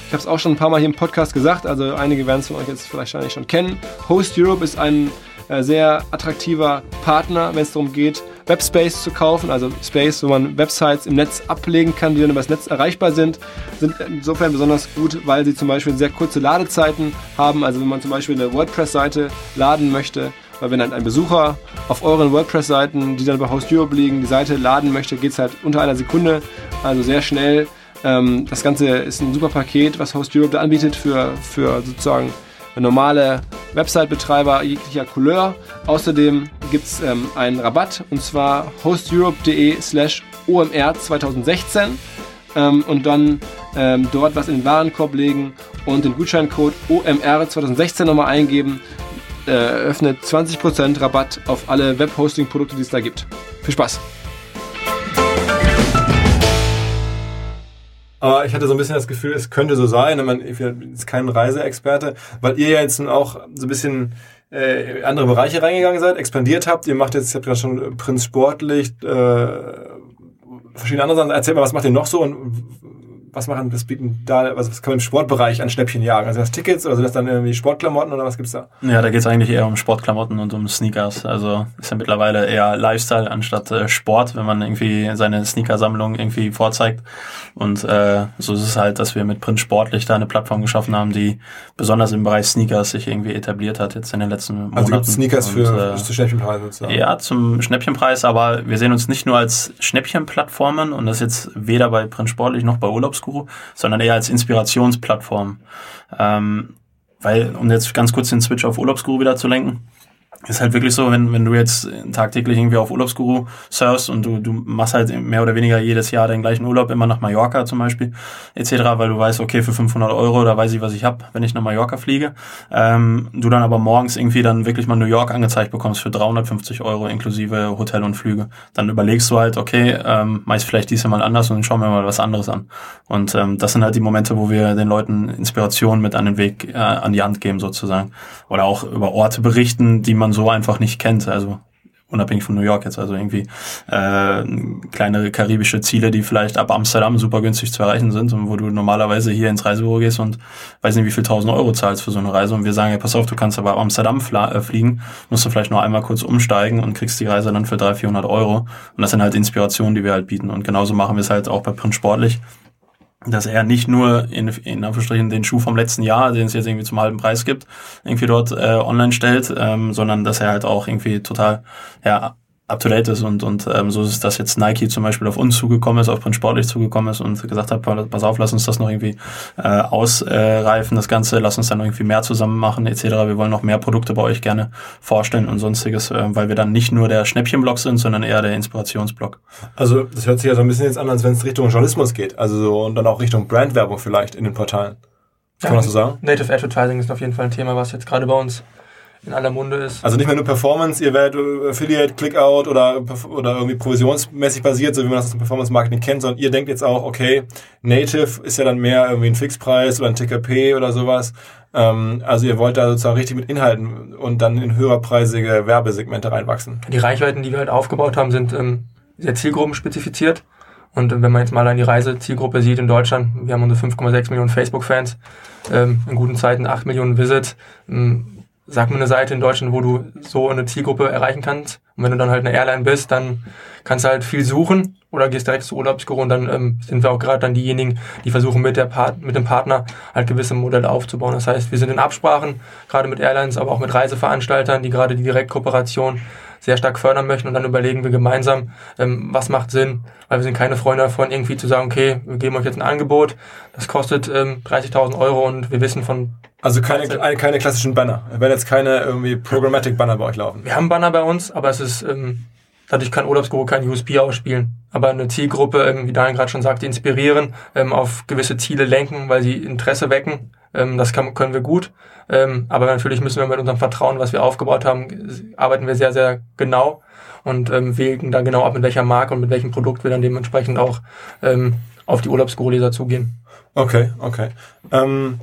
Ich habe es auch schon ein paar Mal hier im Podcast gesagt, also einige werden es von euch jetzt vielleicht schon kennen. Host Europe ist ein äh, sehr attraktiver Partner, wenn es darum geht, Webspace zu kaufen, also Space, wo man Websites im Netz ablegen kann, die dann über das Netz erreichbar sind, sind insofern besonders gut, weil sie zum Beispiel sehr kurze Ladezeiten haben. Also wenn man zum Beispiel eine WordPress-Seite laden möchte, weil wenn dann ein Besucher auf euren WordPress-Seiten, die dann bei Host Europe liegen, die Seite laden möchte, geht es halt unter einer Sekunde, also sehr schnell ähm, das Ganze ist ein super Paket, was Host Europe da anbietet für, für sozusagen normale Website-Betreiber jeglicher Couleur. Außerdem gibt es ähm, einen Rabatt und zwar hosteurope.de slash OMR 2016 ähm, und dann ähm, dort was in den Warenkorb legen und den Gutscheincode OMR 2016 nochmal eingeben. Äh, eröffnet 20% Rabatt auf alle Webhosting-Produkte, die es da gibt. Viel Spaß! Aber ich hatte so ein bisschen das Gefühl, es könnte so sein. Man ist kein Reiseexperte, weil ihr ja jetzt auch so ein bisschen äh, andere Bereiche reingegangen seid, expandiert habt. Ihr macht jetzt, ich habt gerade schon Prinz Sportlicht, äh, verschiedene andere Sachen. Erzähl mal, was macht ihr noch so und was machen, das bieten da, was, was kann man im Sportbereich an Schnäppchen jagen? Also das Tickets oder sind das dann irgendwie Sportklamotten oder was gibt's da? Ja, da geht's eigentlich eher um Sportklamotten und um Sneakers. Also ist ja mittlerweile eher Lifestyle anstatt äh, Sport, wenn man irgendwie seine Sneakersammlung irgendwie vorzeigt. Und äh, so ist es halt, dass wir mit Print Sportlich da eine Plattform geschaffen haben, die besonders im Bereich Sneakers sich irgendwie etabliert hat jetzt in den letzten Monaten. Also gibt Sneakers und, für äh, zu Schnäppchenpreis sozusagen? Ja, zum Schnäppchenpreis, aber wir sehen uns nicht nur als Schnäppchenplattformen und das jetzt weder bei Print Sportlich noch bei Urlaubs Guru, sondern eher als Inspirationsplattform. Ähm, weil, um jetzt ganz kurz den Switch auf Urlaubsguru wieder zu lenken, ist halt wirklich so, wenn, wenn du jetzt tagtäglich irgendwie auf Urlaubsguru surfst und du, du machst halt mehr oder weniger jedes Jahr den gleichen Urlaub, immer nach Mallorca zum Beispiel, etc., weil du weißt, okay, für 500 Euro, da weiß ich, was ich hab, wenn ich nach Mallorca fliege, ähm, du dann aber morgens irgendwie dann wirklich mal New York angezeigt bekommst für 350 Euro inklusive Hotel und Flüge, dann überlegst du halt, okay, ähm, mach ich vielleicht diesmal anders und schauen wir mal was anderes an. Und ähm, das sind halt die Momente, wo wir den Leuten Inspiration mit an den Weg, äh, an die Hand geben sozusagen. Oder auch über Orte berichten, die man so einfach nicht kennt. Also unabhängig von New York jetzt, also irgendwie äh, kleinere karibische Ziele, die vielleicht ab Amsterdam super günstig zu erreichen sind und wo du normalerweise hier ins Reisebüro gehst und weiß nicht, wie viel tausend Euro zahlst für so eine Reise und wir sagen, ja, pass auf, du kannst aber ab Amsterdam äh, fliegen, musst du vielleicht noch einmal kurz umsteigen und kriegst die Reise dann für 300, 400 Euro und das sind halt Inspirationen, die wir halt bieten und genauso machen wir es halt auch bei Print Sportlich dass er nicht nur in, in Anführungsstrichen den Schuh vom letzten Jahr, den es jetzt irgendwie zum halben Preis gibt, irgendwie dort äh, online stellt, ähm, sondern dass er halt auch irgendwie total ja, up to date ist und, und ähm, so ist es, dass jetzt Nike zum Beispiel auf uns zugekommen ist, auf Print Sportlich zugekommen ist und gesagt hat, pass auf, lass uns das noch irgendwie äh, ausreifen, das Ganze, lass uns dann irgendwie mehr zusammen machen, etc. Wir wollen noch mehr Produkte bei euch gerne vorstellen und sonstiges, äh, weil wir dann nicht nur der Schnäppchenblock sind, sondern eher der Inspirationsblock. Also das hört sich ja so ein bisschen jetzt an, als wenn es Richtung Journalismus geht, also so und dann auch Richtung Brandwerbung vielleicht in den Portalen. Kann ja, man das so sagen? Native Advertising ist auf jeden Fall ein Thema, was jetzt gerade bei uns in aller Munde ist. Also nicht mehr nur Performance, ihr werdet Affiliate, Clickout oder, oder irgendwie provisionsmäßig basiert, so wie man das aus dem Performance Marketing kennt, sondern ihr denkt jetzt auch, okay, Native ist ja dann mehr irgendwie ein Fixpreis oder ein TKP oder sowas. Ähm, also ihr wollt da sozusagen richtig mit Inhalten und dann in höherpreisige Werbesegmente reinwachsen. Die Reichweiten, die wir halt aufgebaut haben, sind ähm, sehr zielgruppenspezifiziert. Und wenn man jetzt mal an die Reisezielgruppe sieht in Deutschland, wir haben unsere 5,6 Millionen Facebook-Fans, ähm, in guten Zeiten 8 Millionen Visits, ähm, sag mir eine Seite in Deutschland, wo du so eine Zielgruppe erreichen kannst. Und wenn du dann halt eine Airline bist, dann kannst du halt viel suchen oder gehst direkt zu Urlaubsguru und dann ähm, sind wir auch gerade dann diejenigen, die versuchen mit der Part mit dem Partner halt gewisse Modelle aufzubauen. Das heißt, wir sind in Absprachen, gerade mit Airlines, aber auch mit Reiseveranstaltern, die gerade die Direktkooperation sehr stark fördern möchten und dann überlegen wir gemeinsam, ähm, was macht Sinn, weil wir sind keine Freunde davon, irgendwie zu sagen, okay, wir geben euch jetzt ein Angebot, das kostet ähm, 30.000 Euro und wir wissen von also keine, keine klassischen Banner. Werden jetzt keine irgendwie Programmatic Banner bei euch laufen. Wir haben Banner bei uns, aber es ist ähm, Dadurch kann Urlaubsguru kein USB ausspielen. Aber eine Zielgruppe, ähm, wie Daniel gerade schon sagte, inspirieren, ähm, auf gewisse Ziele lenken, weil sie Interesse wecken. Ähm, das kann, können wir gut. Ähm, aber natürlich müssen wir mit unserem Vertrauen, was wir aufgebaut haben, arbeiten wir sehr, sehr genau und ähm, wägen da genau ab, mit welcher Marke und mit welchem Produkt wir dann dementsprechend auch ähm, auf die Urlaubsguru-Leser zugehen. Okay, okay. Ähm,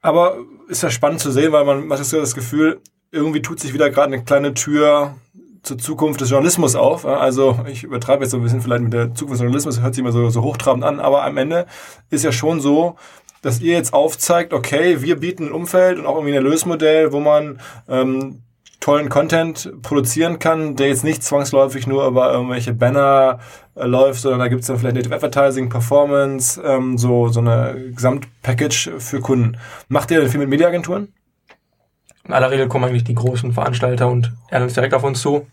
aber ist ja spannend zu sehen, weil man, man hat das Gefühl, irgendwie tut sich wieder gerade eine kleine Tür zur Zukunft des Journalismus auf. Also ich übertreibe jetzt so ein bisschen vielleicht mit der Zukunft des Journalismus, hört sich immer so, so hochtrabend an, aber am Ende ist ja schon so, dass ihr jetzt aufzeigt, okay, wir bieten ein Umfeld und auch irgendwie ein Lösmodell, wo man ähm, tollen Content produzieren kann, der jetzt nicht zwangsläufig nur über irgendwelche Banner äh, läuft, sondern da gibt es dann vielleicht Native Advertising, Performance, ähm, so, so eine Gesamtpackage für Kunden. Macht ihr denn viel mit Mediaagenturen? In aller Regel kommen eigentlich die großen Veranstalter und Airlines direkt auf uns zu,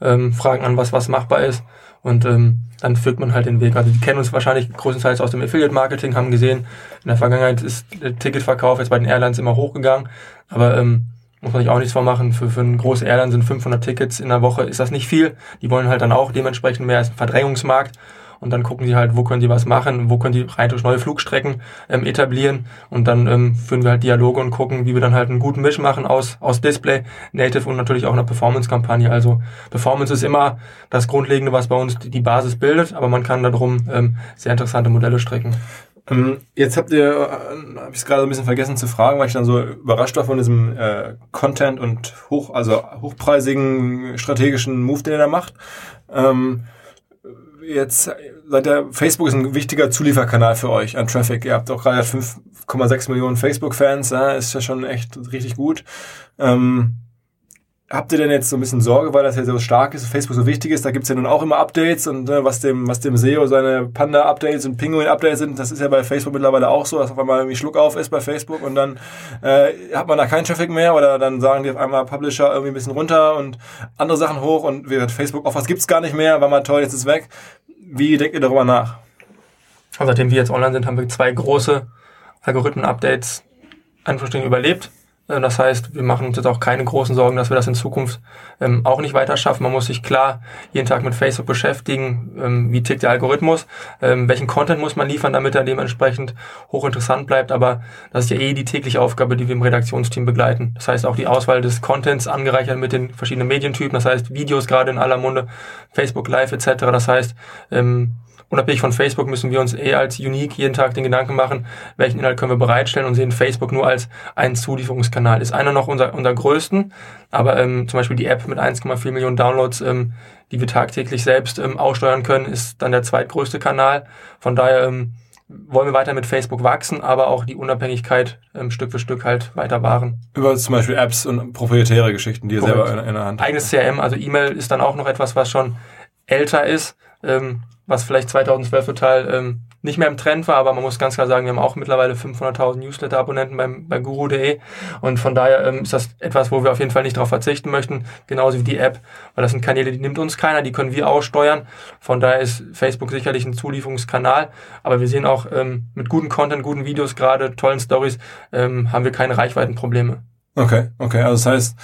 ähm, fragen an, was was machbar ist und ähm, dann führt man halt den Weg. Also die kennen uns wahrscheinlich größtenteils aus dem Affiliate-Marketing, haben gesehen, in der Vergangenheit ist der Ticketverkauf jetzt bei den Airlines immer hochgegangen, aber ähm, muss man sich auch nichts vormachen. Für, für eine große Airline sind 500 Tickets in der Woche, ist das nicht viel. Die wollen halt dann auch dementsprechend mehr als ein Verdrängungsmarkt und dann gucken sie halt, wo können sie was machen, wo können die rein durch neue Flugstrecken ähm, etablieren und dann ähm, führen wir halt Dialoge und gucken, wie wir dann halt einen guten Misch machen aus, aus Display, Native und natürlich auch einer Performance-Kampagne. Also Performance ist immer das Grundlegende, was bei uns die Basis bildet, aber man kann darum ähm, sehr interessante Modelle strecken. Ähm, jetzt habt ihr, äh, habe ich es gerade ein bisschen vergessen zu fragen, weil ich dann so überrascht war von diesem äh, Content und hoch, also hochpreisigen strategischen Move, den ihr da macht. Ähm, jetzt seit der Facebook ist ein wichtiger Zulieferkanal für euch an Traffic. Ihr habt auch gerade 5,6 Millionen Facebook-Fans, ja, ist ja schon echt richtig gut. Ähm, habt ihr denn jetzt so ein bisschen Sorge, weil das ja so stark ist, Facebook so wichtig ist? Da gibt's ja nun auch immer Updates und äh, was dem, was dem SEO seine Panda-Updates und Pinguin-Updates sind, das ist ja bei Facebook mittlerweile auch so, dass auf einmal irgendwie Schluck auf ist bei Facebook und dann äh, hat man da keinen Traffic mehr oder dann sagen die auf einmal Publisher irgendwie ein bisschen runter und andere Sachen hoch und während Facebook auf was gibt's gar nicht mehr, war mal toll, jetzt ist weg. Wie denkt ihr darüber nach? Und seitdem wir jetzt online sind, haben wir zwei große Algorithmen-Updates überlebt. Äh, das heißt, wir machen uns jetzt auch keine großen Sorgen, dass wir das in Zukunft ähm, auch nicht weiter schaffen. Man muss sich klar jeden Tag mit Facebook beschäftigen, ähm, wie tickt der Algorithmus, ähm, welchen Content muss man liefern, damit er dementsprechend hochinteressant bleibt. Aber das ist ja eh die tägliche Aufgabe, die wir im Redaktionsteam begleiten. Das heißt auch die Auswahl des Contents angereichert mit den verschiedenen Medientypen, das heißt Videos gerade in aller Munde, Facebook Live etc. Das heißt, ähm, unabhängig von Facebook müssen wir uns eher als Unique jeden Tag den Gedanken machen, welchen Inhalt können wir bereitstellen und sehen Facebook nur als einen Zulieferungskanal. Ist einer noch unser, unser größten, aber ähm, zum Beispiel die App mit 1,4 Millionen Downloads, ähm, die wir tagtäglich selbst ähm, aussteuern können, ist dann der zweitgrößte Kanal. Von daher ähm, wollen wir weiter mit Facebook wachsen, aber auch die Unabhängigkeit ähm, Stück für Stück halt weiter wahren. Über zum Beispiel Apps und proprietäre Geschichten, die ihr selber in, in der Hand habt. Eigenes CRM, also E-Mail ist dann auch noch etwas, was schon älter ist. Ähm, was vielleicht 2012 total ähm, nicht mehr im Trend war, aber man muss ganz klar sagen, wir haben auch mittlerweile 500.000 Newsletter-Abonnenten beim, bei Guru.de und von daher ähm, ist das etwas, wo wir auf jeden Fall nicht darauf verzichten möchten, genauso wie die App, weil das sind Kanäle, die nimmt uns keiner, die können wir aussteuern. Von daher ist Facebook sicherlich ein Zulieferungskanal, aber wir sehen auch ähm, mit guten Content, guten Videos, gerade tollen Stories, ähm, haben wir keine Reichweitenprobleme. Okay, okay, also das heißt,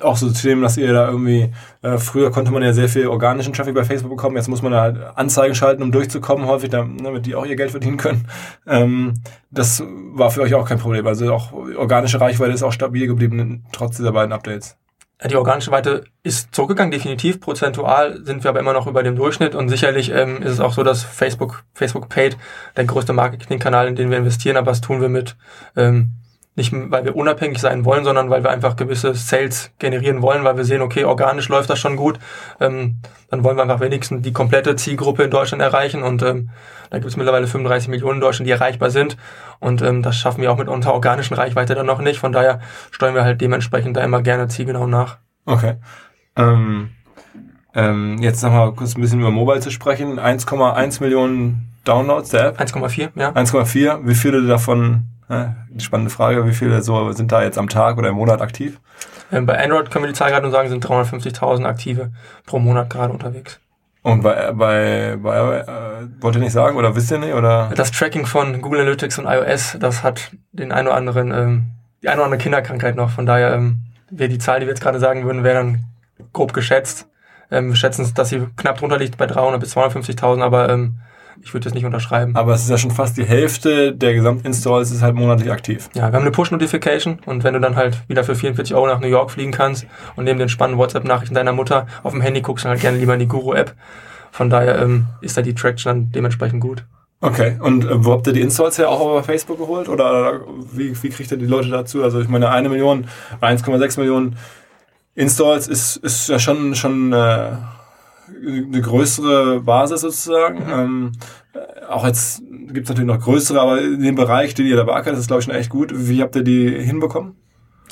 auch so zu dem, dass ihr da irgendwie, äh, früher konnte man ja sehr viel organischen Traffic bei Facebook bekommen, jetzt muss man da halt Anzeigen schalten, um durchzukommen, häufig, damit ne, die auch ihr Geld verdienen können. Ähm, das war für euch auch kein Problem. Also auch organische Reichweite ist auch stabil geblieben, trotz dieser beiden Updates. Die organische Weite ist zurückgegangen, definitiv. Prozentual sind wir aber immer noch über dem Durchschnitt und sicherlich ähm, ist es auch so, dass Facebook, Facebook Paid der größte Marketingkanal, in den wir investieren, aber das tun wir mit ähm, nicht, weil wir unabhängig sein wollen, sondern weil wir einfach gewisse Sales generieren wollen, weil wir sehen, okay, organisch läuft das schon gut. Ähm, dann wollen wir einfach wenigstens die komplette Zielgruppe in Deutschland erreichen. Und ähm, da gibt es mittlerweile 35 Millionen in Deutschland, die erreichbar sind. Und ähm, das schaffen wir auch mit unserer organischen Reichweite dann noch nicht. Von daher steuern wir halt dementsprechend da immer gerne zielgenau nach. Okay. Ähm, ähm, jetzt nochmal kurz ein bisschen über Mobile zu sprechen. 1,1 Millionen Downloads der App. 1,4, ja. 1,4. Wie viele davon spannende Frage, wie viele so sind da jetzt am Tag oder im Monat aktiv? Ähm, bei Android können wir die Zahl gerade nur sagen, sind 350.000 Aktive pro Monat gerade unterwegs. Und bei, bei, bei äh, wollt ihr nicht sagen oder wisst ihr nicht? Oder? Das Tracking von Google Analytics und iOS, das hat den ein oder anderen, ähm, die eine oder andere Kinderkrankheit noch. Von daher ähm, wäre die Zahl, die wir jetzt gerade sagen würden, wäre dann grob geschätzt. Ähm, wir schätzen, dass sie knapp drunter liegt bei 300 bis 250.000, aber ähm, ich würde das nicht unterschreiben. Aber es ist ja schon fast die Hälfte der Gesamtinstalls ist halt monatlich aktiv. Ja, wir haben eine Push-Notification und wenn du dann halt wieder für 44 Euro nach New York fliegen kannst und neben den spannenden WhatsApp-Nachrichten deiner Mutter auf dem Handy guckst, dann halt gerne lieber in die Guru-App. Von daher ähm, ist da die Traction dann dementsprechend gut. Okay, und äh, wo habt ihr die Installs her auch über Facebook geholt? Oder wie, wie kriegt ihr die Leute dazu? Also ich meine, eine Million, 1,6 Millionen Installs ist, ist ja schon, schon äh, eine größere Basis sozusagen. Mhm. Ähm, auch jetzt gibt es natürlich noch größere, aber in dem Bereich, den ihr da beackert, ist es glaube ich schon echt gut. Wie habt ihr die hinbekommen?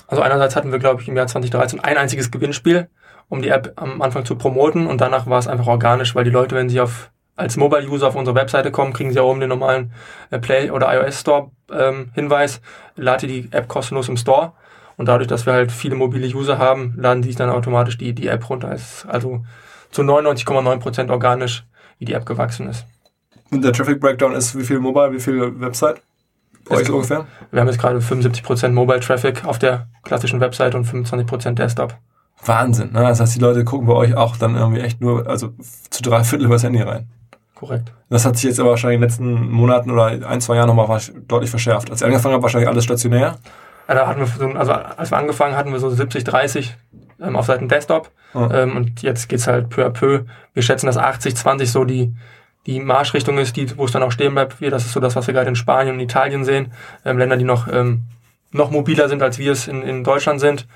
Also einerseits hatten wir, glaube ich, im Jahr 2013 ein einziges Gewinnspiel, um die App am Anfang zu promoten und danach war es einfach organisch, weil die Leute, wenn sie auf als Mobile-User auf unsere Webseite kommen, kriegen sie ja oben den normalen äh, Play- oder iOS-Store-Hinweis, ähm, lade die App kostenlos im Store. Und dadurch, dass wir halt viele mobile User haben, laden die sich dann automatisch die, die App runter. Also zu 99,9% organisch, wie die App gewachsen ist. Und der Traffic Breakdown ist wie viel Mobile, wie viel Website? Bei euch ungefähr? Wir haben jetzt gerade 75% Mobile Traffic auf der klassischen Website und 25% Desktop. Wahnsinn, ne? Das heißt, die Leute gucken bei euch auch dann irgendwie echt nur, also zu drei Viertel übers Handy rein. Korrekt. Das hat sich jetzt aber wahrscheinlich in den letzten Monaten oder ein, zwei Jahren nochmal deutlich verschärft. Als ihr angefangen habt, wahrscheinlich alles stationär. Ja, da hatten wir so, also als wir angefangen hatten wir so 70, 30 ähm, auf Seiten Desktop. Oh. Ähm, und jetzt geht's halt peu à peu. Wir schätzen, dass 80, 20 so die, die Marschrichtung ist, die, wo es dann auch stehen bleibt. Wir, das ist so das, was wir gerade in Spanien und Italien sehen. Ähm, Länder, die noch, ähm, noch mobiler sind, als wir es in, in Deutschland sind.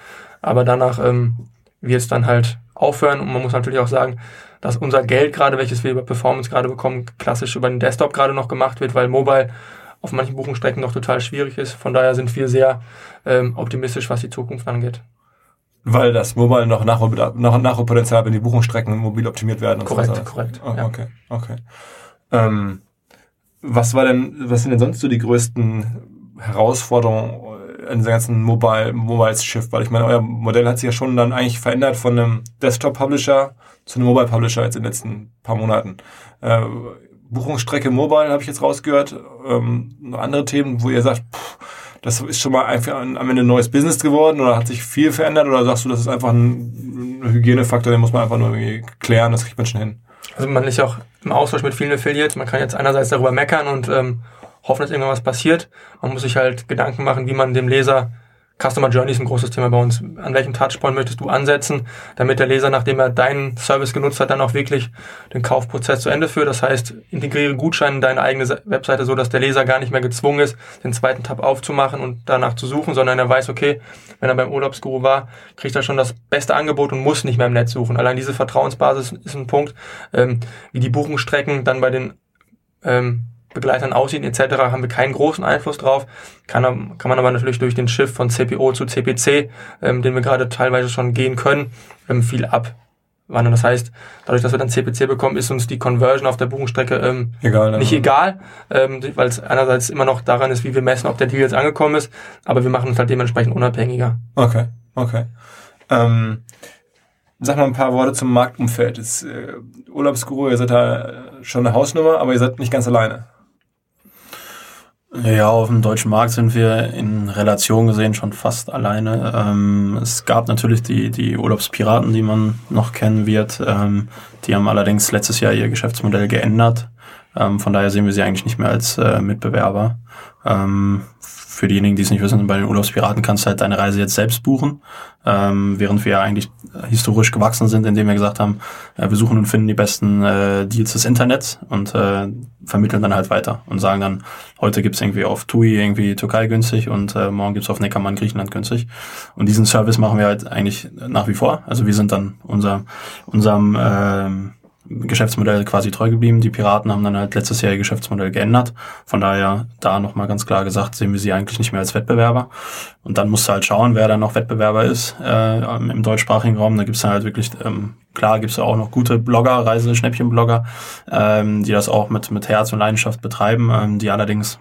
Aber danach ähm, wird es dann halt aufhören. Und man muss natürlich auch sagen, dass unser Geld gerade, welches wir über Performance gerade bekommen, klassisch über den Desktop gerade noch gemacht wird, weil Mobile auf manchen Buchungsstrecken noch total schwierig ist. Von daher sind wir sehr ähm, optimistisch, was die Zukunft angeht. Weil das Mobile noch Nachholpotenzial, wenn die Buchungsstrecken mobil optimiert werden. Und korrekt, so korrekt. Oh, ja. Okay, okay. Ähm, was war denn, was sind denn sonst so die größten Herausforderungen in dieser ganzen Mobile, Mobiles Shift? Weil ich meine, euer Modell hat sich ja schon dann eigentlich verändert von einem Desktop-Publisher zu einem Mobile-Publisher jetzt in den letzten paar Monaten. Äh, Buchungsstrecke Mobile habe ich jetzt rausgehört. Ähm, noch andere Themen, wo ihr sagt, pff, das ist schon mal einfach am Ende ein neues Business geworden oder hat sich viel verändert oder sagst du, das ist einfach ein Hygienefaktor, den muss man einfach nur irgendwie klären, das kriegt man schon hin? Also man ist ja auch im Austausch mit vielen Affiliates, man kann jetzt einerseits darüber meckern und ähm, hoffen, dass irgendwas passiert. Man muss sich halt Gedanken machen, wie man dem Leser Customer Journey ist ein großes Thema bei uns. An welchem Touchpoint möchtest du ansetzen, damit der Leser, nachdem er deinen Service genutzt hat, dann auch wirklich den Kaufprozess zu Ende führt? Das heißt, integriere Gutscheine in deine eigene Webseite so, dass der Leser gar nicht mehr gezwungen ist, den zweiten Tab aufzumachen und danach zu suchen, sondern er weiß, okay, wenn er beim Urlaubsguru war, kriegt er schon das beste Angebot und muss nicht mehr im Netz suchen. Allein diese Vertrauensbasis ist ein Punkt, ähm, wie die Buchungsstrecken dann bei den ähm, Begleitern aussieht etc., haben wir keinen großen Einfluss drauf. Kann, kann man aber natürlich durch den Shift von CPO zu CPC, ähm, den wir gerade teilweise schon gehen können, ähm, viel abwandern. Das heißt, dadurch, dass wir dann CPC bekommen, ist uns die Conversion auf der Buchungsstrecke ähm, egal, nicht egal, ähm, weil es einerseits immer noch daran ist, wie wir messen, ob der Deal jetzt angekommen ist, aber wir machen uns halt dementsprechend unabhängiger. Okay, okay. Ähm Sag mal ein paar Worte zum Marktumfeld. Das, äh, Urlaubsguru, ihr seid da schon eine Hausnummer, aber ihr seid nicht ganz alleine. Ja, auf dem deutschen Markt sind wir in Relation gesehen schon fast alleine. Ähm, es gab natürlich die, die Urlaubspiraten, die man noch kennen wird. Ähm, die haben allerdings letztes Jahr ihr Geschäftsmodell geändert. Ähm, von daher sehen wir sie eigentlich nicht mehr als äh, Mitbewerber. Für diejenigen, die es nicht wissen, bei den Urlaubspiraten kannst du halt deine Reise jetzt selbst buchen, ähm, während wir eigentlich historisch gewachsen sind, indem wir gesagt haben, äh, wir suchen und finden die besten äh, Deals des Internets und äh, vermitteln dann halt weiter und sagen dann, heute gibt's irgendwie auf TUI irgendwie Türkei günstig und äh, morgen gibt's auf Neckermann Griechenland günstig. Und diesen Service machen wir halt eigentlich nach wie vor. Also wir sind dann unser, unserem äh, Geschäftsmodell quasi treu geblieben. Die Piraten haben dann halt letztes Jahr ihr Geschäftsmodell geändert. Von daher da nochmal ganz klar gesagt, sehen wir sie eigentlich nicht mehr als Wettbewerber. Und dann musst du halt schauen, wer da noch Wettbewerber ist äh, im deutschsprachigen Raum. Da gibt's dann halt wirklich, ähm, klar gibt's auch noch gute Blogger, Reiseschnäppchen-Blogger, ähm, die das auch mit, mit Herz und Leidenschaft betreiben, ähm, die allerdings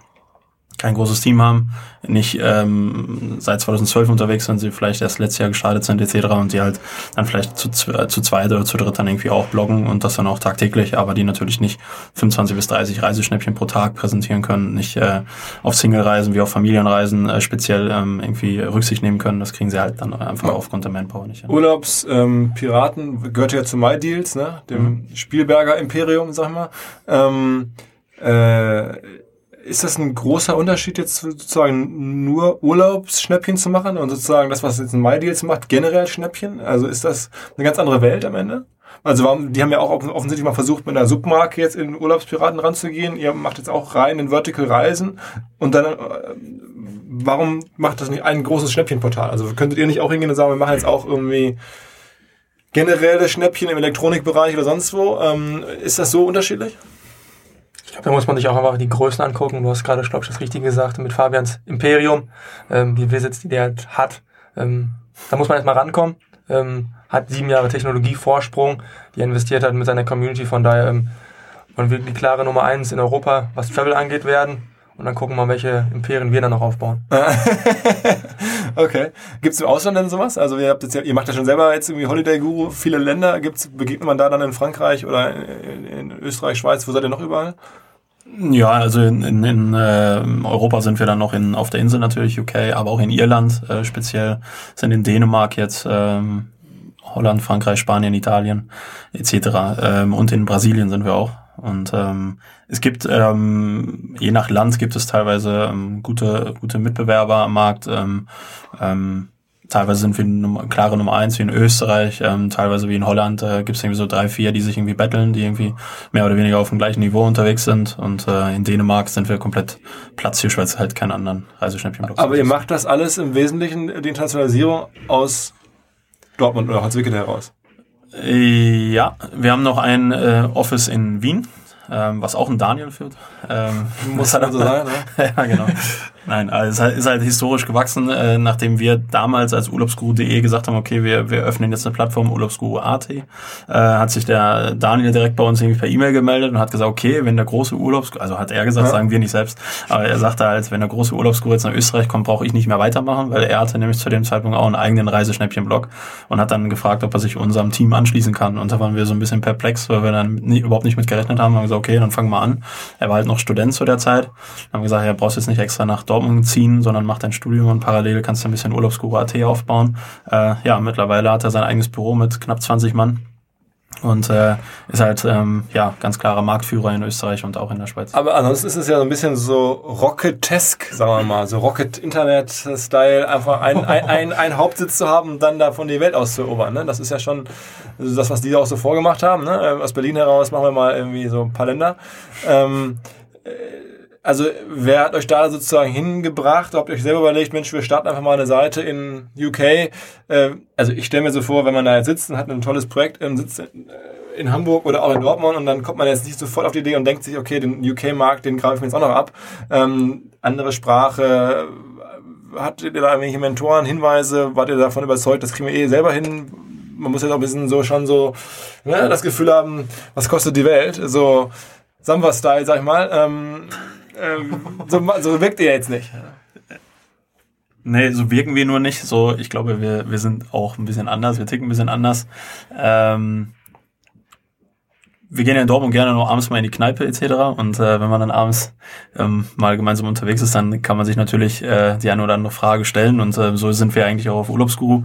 kein großes Team haben, nicht ähm, seit 2012 unterwegs sind, sie vielleicht erst letztes Jahr gestartet sind etc. und die halt dann vielleicht zu, zu zweit oder zu dritt dann irgendwie auch bloggen und das dann auch tagtäglich, aber die natürlich nicht 25 bis 30 Reiseschnäppchen pro Tag präsentieren können, nicht äh, auf Single-Reisen wie auf Familienreisen äh, speziell ähm, irgendwie Rücksicht nehmen können. Das kriegen sie halt dann einfach ja. aufgrund der Manpower nicht. Hin. Urlaubspiraten ähm, gehört ja zu MyDeals, ne? dem mhm. Spielberger Imperium, sag mal. Ähm, äh, ist das ein großer Unterschied jetzt sozusagen nur Urlaubsschnäppchen zu machen und sozusagen das, was jetzt ein MyDeals macht, generell Schnäppchen? Also ist das eine ganz andere Welt am Ende? Also warum, die haben ja auch offensichtlich mal versucht, mit einer Submarke jetzt in Urlaubspiraten ranzugehen. Ihr macht jetzt auch rein in Vertical Reisen. Und dann, äh, warum macht das nicht ein großes Schnäppchenportal? Also könntet ihr nicht auch hingehen und sagen, wir machen jetzt auch irgendwie generelle Schnäppchen im Elektronikbereich oder sonst wo? Ähm, ist das so unterschiedlich? Ich glaube, da muss man sich auch einfach die Größen angucken. Du hast gerade, glaube ich, das Richtige gesagt mit Fabians Imperium, ähm, wie Visits, die der halt hat. Ähm, da muss man erstmal rankommen. Ähm, hat sieben Jahre Technologievorsprung, die investiert hat mit seiner Community. Von daher ähm, wollen wir die klare Nummer eins in Europa, was Travel angeht, werden. Und dann gucken wir mal, welche Imperien wir dann noch aufbauen. okay. Gibt es im Ausland denn sowas? Also ihr, habt jetzt ja, ihr macht ja schon selber jetzt irgendwie Holiday Guru, viele Länder. Gibt's, begegnet man da dann in Frankreich oder in, in Österreich, Schweiz? Wo seid ihr noch überall? Ja, also in, in, in äh, Europa sind wir dann noch in, auf der Insel natürlich, UK, aber auch in Irland äh, speziell, sind in Dänemark jetzt, ähm, Holland, Frankreich, Spanien, Italien etc. Ähm, und in Brasilien sind wir auch. Und ähm, es gibt, ähm, je nach Land gibt es teilweise ähm, gute, gute Mitbewerber am Markt. Ähm, ähm, teilweise sind wir Nummer, klare Nummer eins wie in Österreich, ähm, teilweise wie in Holland äh, gibt es irgendwie so drei, vier, die sich irgendwie betteln, die irgendwie mehr oder weniger auf dem gleichen Niveau unterwegs sind. Und äh, in Dänemark sind wir komplett Platz hier, weil es halt keinen anderen Reiseschnäppchen Aber ihr macht das alles im Wesentlichen, die Internationalisierung aus Dortmund oder Holzwickede heraus? Äh, ja, wir haben noch ein äh, Office in Wien, ähm, was auch ein Daniel führt. Ähm, Muss halt so sein, ne? ja, genau. Nein, also es ist halt, ist halt historisch gewachsen, äh, nachdem wir damals als Urlaubsguru.de gesagt haben, okay, wir, wir öffnen jetzt eine Plattform Urlaubsguru.at, äh, hat sich der Daniel direkt bei uns irgendwie per E-Mail gemeldet und hat gesagt, okay, wenn der große Urlaubsguru, also hat er gesagt, ja. sagen wir nicht selbst, aber er sagte halt, wenn der große Urlaubsguru jetzt nach Österreich kommt, brauche ich nicht mehr weitermachen, weil er hatte nämlich zu dem Zeitpunkt auch einen eigenen Reiseschnäppchen-Blog und hat dann gefragt, ob er sich unserem Team anschließen kann. Und da waren wir so ein bisschen perplex, weil wir dann nie, überhaupt nicht mit gerechnet haben. Haben gesagt, okay, dann fangen wir an. Er war halt noch Student zu der Zeit. Dann haben gesagt, ja, brauchst jetzt nicht extra nach Dortmund ziehen, sondern macht dein Studium und parallel kannst du ein bisschen Urlaubsguru.at aufbauen. Äh, ja, mittlerweile hat er sein eigenes Büro mit knapp 20 Mann und äh, ist halt ähm, ja ganz klarer Marktführer in Österreich und auch in der Schweiz. Aber ansonsten ist es ja so ein bisschen so Rocketesk, sagen wir mal, so Rocket Internet Style, einfach ein, ein, ein, ein Hauptsitz zu haben und dann davon die Welt auszuerobern. Ne? Das ist ja schon das, was die auch so vorgemacht haben. Ne? Aus Berlin heraus machen wir mal irgendwie so ein paar Länder. Ähm, äh, also wer hat euch da sozusagen hingebracht? Habt ihr euch selber überlegt, Mensch, wir starten einfach mal eine Seite in UK. Äh, also ich stelle mir so vor, wenn man da jetzt sitzt und hat ein tolles Projekt, ähm, sitzt äh, in Hamburg oder auch in Dortmund und dann kommt man jetzt nicht sofort auf die Idee und denkt sich, okay, den UK-Markt, den greife ich mir jetzt auch noch ab. Ähm, andere Sprache, hattet ihr da irgendwelche Mentoren, Hinweise? Wart ihr davon überzeugt, das kriegen wir eh selber hin? Man muss jetzt auch ein bisschen so schon so ne, das Gefühl haben, was kostet die Welt? So Samba-Style, sag ich mal. Ähm, ähm, so, so wirkt ihr jetzt nicht. Nee, so wirken wir nur nicht. So, ich glaube, wir, wir sind auch ein bisschen anders, wir ticken ein bisschen anders. Ähm, wir gehen ja in Dortmund gerne nur abends mal in die Kneipe etc. Und äh, wenn man dann abends ähm, mal gemeinsam unterwegs ist, dann kann man sich natürlich äh, die eine oder andere Frage stellen. Und äh, so sind wir eigentlich auch auf urlaubsguru.de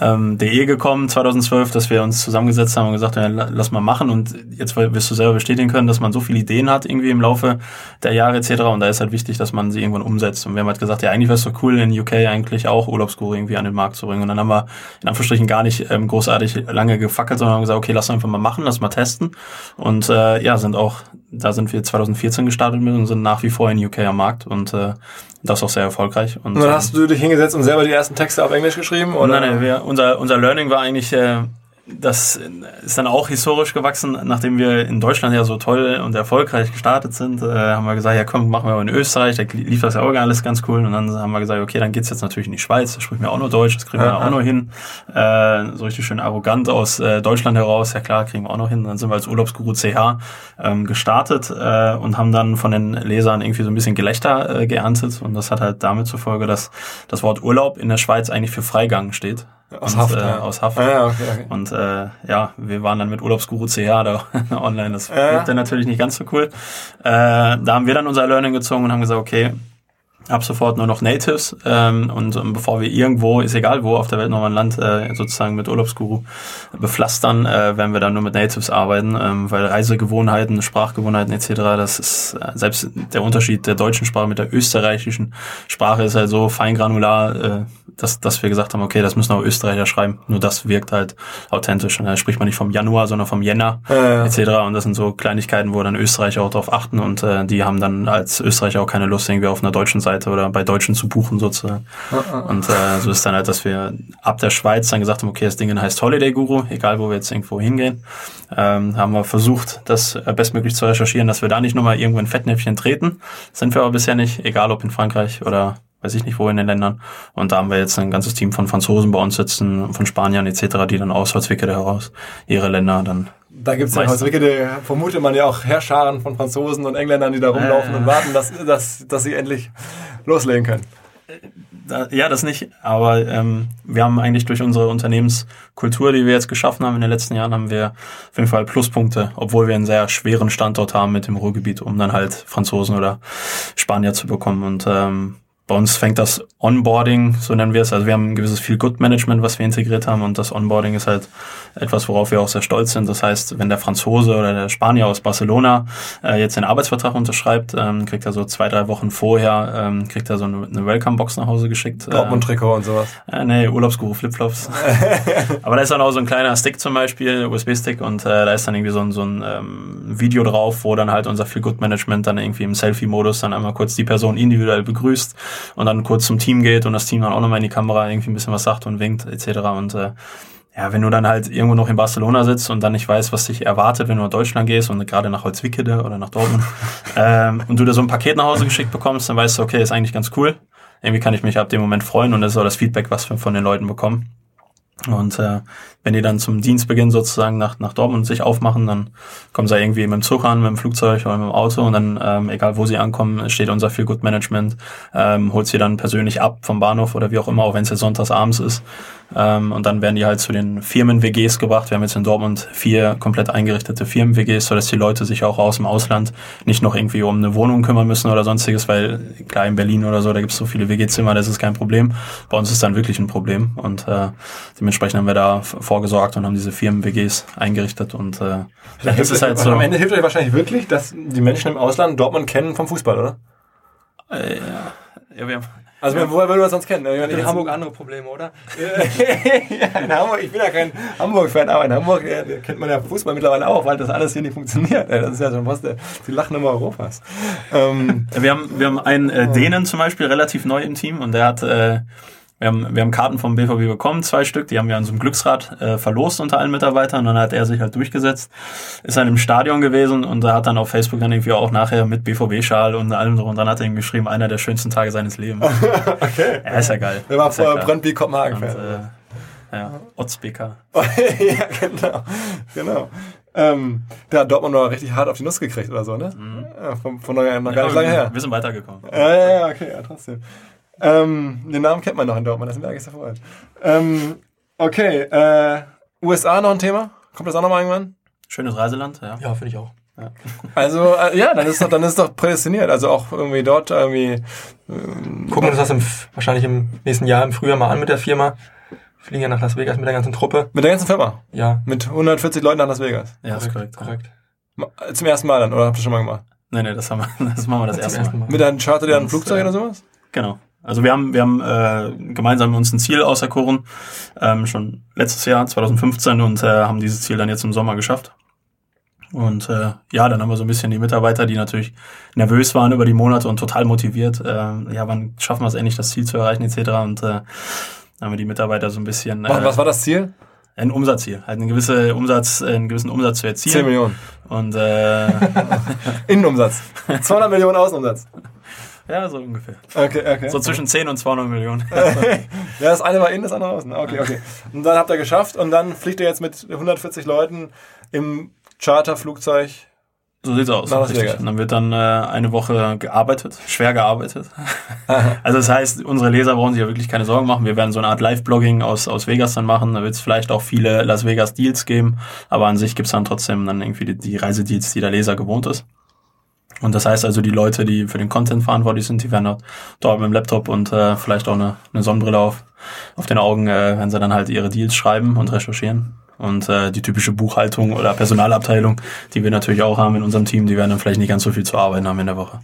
ähm, gekommen 2012, dass wir uns zusammengesetzt haben und gesagt haben, ja, lass mal machen. Und jetzt wirst du selber bestätigen können, dass man so viele Ideen hat irgendwie im Laufe der Jahre etc. Und da ist halt wichtig, dass man sie irgendwann umsetzt. Und wir haben halt gesagt, ja, eigentlich wäre es so cool, in UK eigentlich auch Urlaubsguru irgendwie an den Markt zu bringen. Und dann haben wir in Anführungsstrichen gar nicht ähm, großartig lange gefackelt, sondern haben gesagt, okay, lass einfach mal machen, lass mal testen. Und äh, ja, sind auch, da sind wir 2014 gestartet mit und sind nach wie vor in UK am Markt und äh, das auch sehr erfolgreich. Und, und dann hast du dich hingesetzt und selber die ersten Texte auf Englisch geschrieben? Oder? Nein, nein, wir, unser, unser Learning war eigentlich, äh, das ist dann auch historisch gewachsen, nachdem wir in Deutschland ja so toll und erfolgreich gestartet sind, äh, haben wir gesagt, ja komm, machen wir mal in Österreich, da lief das ja auch alles ganz cool. Und dann haben wir gesagt, okay, dann geht's jetzt natürlich in die Schweiz, da spricht mir auch nur Deutsch, das kriegen wir ja, auch noch hin, äh, so richtig schön arrogant aus äh, Deutschland heraus, ja klar, kriegen wir auch noch hin, dann sind wir als Urlaubsguru CH ähm, gestartet äh, und haben dann von den Lesern irgendwie so ein bisschen Gelächter äh, geerntet. Und das hat halt damit zur Folge, dass das Wort Urlaub in der Schweiz eigentlich für Freigang steht. Aus und, Haft, äh, ja. aus Haft. Ah, ja, okay, okay. Und äh, ja, wir waren dann mit Urlaubsguru CH da online. Das Ja. wirkte natürlich nicht ganz so cool. Äh, da haben wir dann unser Learning gezogen und haben gesagt, okay, ab sofort nur noch Natives ähm, und ähm, bevor wir irgendwo, ist egal wo auf der Welt noch mal ein Land äh, sozusagen mit Urlaubsguru bepflastern, äh, werden wir dann nur mit Natives arbeiten, ähm, weil Reisegewohnheiten, Sprachgewohnheiten etc., das ist äh, selbst der Unterschied der deutschen Sprache mit der österreichischen Sprache ist halt so feingranular, äh, dass, dass wir gesagt haben, okay, das müssen auch Österreicher schreiben, nur das wirkt halt authentisch und da spricht man nicht vom Januar, sondern vom Jänner ja. etc. Und das sind so Kleinigkeiten, wo dann Österreicher auch darauf achten und äh, die haben dann als Österreicher auch keine Lust, irgendwie auf einer deutschen Seite oder bei Deutschen zu buchen sozusagen. Und äh, so ist dann halt, dass wir ab der Schweiz dann gesagt haben, okay, das Ding heißt Holiday Guru, egal wo wir jetzt irgendwo hingehen. Ähm, haben wir versucht, das äh, bestmöglich zu recherchieren, dass wir da nicht nochmal irgendwo in Fettnäpfchen treten. Sind wir aber bisher nicht, egal ob in Frankreich oder weiß ich nicht wo in den Ländern. Und da haben wir jetzt ein ganzes Team von Franzosen bei uns sitzen, von Spaniern etc., die dann aus Holzwickede heraus ihre Länder dann Da gibt's ja Meistens. heute vermutet man ja auch Herrscharen von Franzosen und Engländern, die da rumlaufen Äh. und warten, dass, dass, dass sie endlich loslegen können. Da, ja, das nicht. Aber ähm, wir haben eigentlich durch unsere Unternehmenskultur, die wir jetzt geschaffen haben in den letzten Jahren, haben wir auf jeden Fall Pluspunkte, obwohl wir einen sehr schweren Standort haben mit dem Ruhrgebiet, um dann halt Franzosen oder Spanier zu bekommen. Und ähm, bei uns fängt das Onboarding, so nennen wir es. Also wir haben ein gewisses Feel-Good-Management, was wir integriert haben. Und das Onboarding ist halt etwas, worauf wir auch sehr stolz sind. Das heißt, wenn der Franzose oder der Spanier aus Barcelona äh, jetzt den Arbeitsvertrag unterschreibt, ähm, kriegt er so zwei, drei Wochen vorher, ähm, kriegt er so eine, eine Welcome-Box nach Hause geschickt. Dortmund-Trikot und sowas. Äh, nee, Urlaubsguru Flipflops. Aber da ist dann auch so ein kleiner Stick zum Beispiel, USB-Stick, und äh, da ist dann irgendwie so ein, so ein ähm, Video drauf, wo dann halt unser Feel-Good-Management dann irgendwie im Selfie-Modus dann einmal kurz die Person individuell begrüßt und dann kurz zum Team geht und das Team dann auch nochmal in die Kamera irgendwie ein bisschen was sagt und winkt etc. Und äh, ja, wenn du dann halt irgendwo noch in Barcelona sitzt und dann nicht weißt, was dich erwartet, wenn du nach Deutschland gehst und gerade nach Holzwickede oder nach Dortmund ähm, und du da so ein Paket nach Hause geschickt bekommst, dann weißt du, okay, ist eigentlich ganz cool. Irgendwie kann ich mich ab dem Moment freuen und das ist auch das Feedback, was wir von den Leuten bekommen. Und äh, wenn die dann zum Dienstbeginn sozusagen nach, nach Dortmund sich aufmachen, dann kommen sie irgendwie mit dem Zug an, mit dem Flugzeug oder mit dem Auto und dann, ähm, egal wo sie ankommen, steht unser Feel Good Management, ähm, holt sie dann persönlich ab vom Bahnhof oder wie auch immer, auch wenn es jetzt sonntags abends ist. Ähm, und dann werden die halt zu den Firmen-WGs gebracht. Wir haben jetzt in Dortmund vier komplett eingerichtete Firmen-WGs, sodass die Leute sich auch aus dem Ausland nicht noch irgendwie um eine Wohnung kümmern müssen oder sonstiges, weil klar in Berlin oder so, da gibt es so viele WG-Zimmer, das ist kein Problem. Bei uns ist dann wirklich ein Problem und äh, dementsprechend haben wir da vorgesorgt und haben diese Firmen-WGs eingerichtet und äh, das ist halt so. Am Ende hilft euch wahrscheinlich wirklich, dass die Menschen im Ausland Dortmund kennen vom Fußball, oder? Äh, ja. Ja, wir, Also woher würde man das sonst kennen? Meine, In Hamburg andere Probleme, oder? ja, in Hamburg, ich bin ja kein Hamburg-Fan, aber in Hamburg äh, kennt man ja Fußball mittlerweile auch, weil das alles hier nicht funktioniert. Das ist ja schon fast der, die Lachnummer Europas. Ähm, Wir haben, wir haben einen äh, Dänen zum Beispiel relativ neu im Team und der hat, äh, wir haben, wir haben Karten vom BVB bekommen, zwei Stück, die haben wir an so einem Glücksrad äh, verlost unter allen Mitarbeitern und dann hat er sich halt durchgesetzt, ist dann im Stadion gewesen und da hat dann auf Facebook dann irgendwie auch nachher mit BVB-Schal und allem drum und dann hat er ihm geschrieben, einer der schönsten Tage seines Lebens. okay. Ja, ist ja geil. Der war Ist ja und, Kopenhagen-Fan. äh, ja, Otzbeker. ja, genau. genau. Ähm, der hat Dortmund noch richtig hart auf die Nuss gekriegt oder so, ne? Ja, von, von noch, noch gar nicht lange her. Wir sind weitergekommen. Ja, ja, ja, okay, ja, trotzdem. Ähm, den Namen kennt man noch in Dortmund, das sind wir eigentlich sofort. Ähm, okay, äh, USA noch ein Thema? Kommt das auch noch mal irgendwann? Schönes Reiseland, ja. Ja, finde ich auch. Also, äh, ja, dann ist doch, dann ist doch prädestiniert. Also auch irgendwie dort irgendwie. Gucken wir uns das im, wahrscheinlich im nächsten Jahr im Frühjahr mal an mit der Firma. Fliegen ja nach Las Vegas mit der ganzen Truppe. Mit der ganzen Firma. Ja, Mit 140 Leuten nach Las Vegas. Ja, ist korrekt. korrekt. Ma- Zum ersten Mal dann, oder habt ihr schon mal gemacht? Nee, nee, das, haben wir, das machen wir das Zum erste Mal. Mal. Mit einem Charter, der ein Das, Flugzeug äh, oder sowas? Genau. Also wir haben, wir haben äh, gemeinsam uns ein Ziel auserkoren, ähm, schon letztes Jahr, 2015, und äh, haben dieses Ziel dann jetzt im Sommer geschafft. Und äh, ja, dann haben wir so ein bisschen die Mitarbeiter, die natürlich nervös waren über die Monate und total motiviert. Äh, ja, wann schaffen wir es endlich, das Ziel zu erreichen, etc. Und äh, dann haben wir die Mitarbeiter so ein bisschen. Was, Äh, was war das Ziel? Ein Umsatzziel, halt einen, gewisse Umsatz, einen gewissen Umsatz zu erzielen. 10 Millionen. Und äh, Innenumsatz. 200 Millionen Außenumsatz. Ja, so ungefähr. Okay, okay. So zwischen 10 und 200 Millionen. Ja, das eine war innen, das andere außen. Okay, okay. Und dann habt ihr geschafft und dann fliegt ihr jetzt mit 140 Leuten im Charterflugzeug. So sieht's aus. Und dann wird dann äh, eine Woche gearbeitet, schwer gearbeitet. also das heißt, unsere Leser brauchen sich ja wirklich keine Sorgen machen. Wir werden so eine Art Live-Blogging aus, aus Vegas dann machen. Da wird es vielleicht auch viele Las Vegas Deals geben, aber an sich gibt's dann trotzdem dann irgendwie die, die Reisedeals, die der Leser gewohnt ist. Und das heißt also, die Leute, die für den Content verantwortlich sind, die werden dort, dort mit dem Laptop und äh, vielleicht auch eine, eine Sonnenbrille auf, auf den Augen, äh, wenn sie dann halt ihre Deals schreiben und recherchieren. Und äh, die typische Buchhaltung oder Personalabteilung, die wir natürlich auch haben in unserem Team, die werden dann vielleicht nicht ganz so viel zu arbeiten haben in der Woche.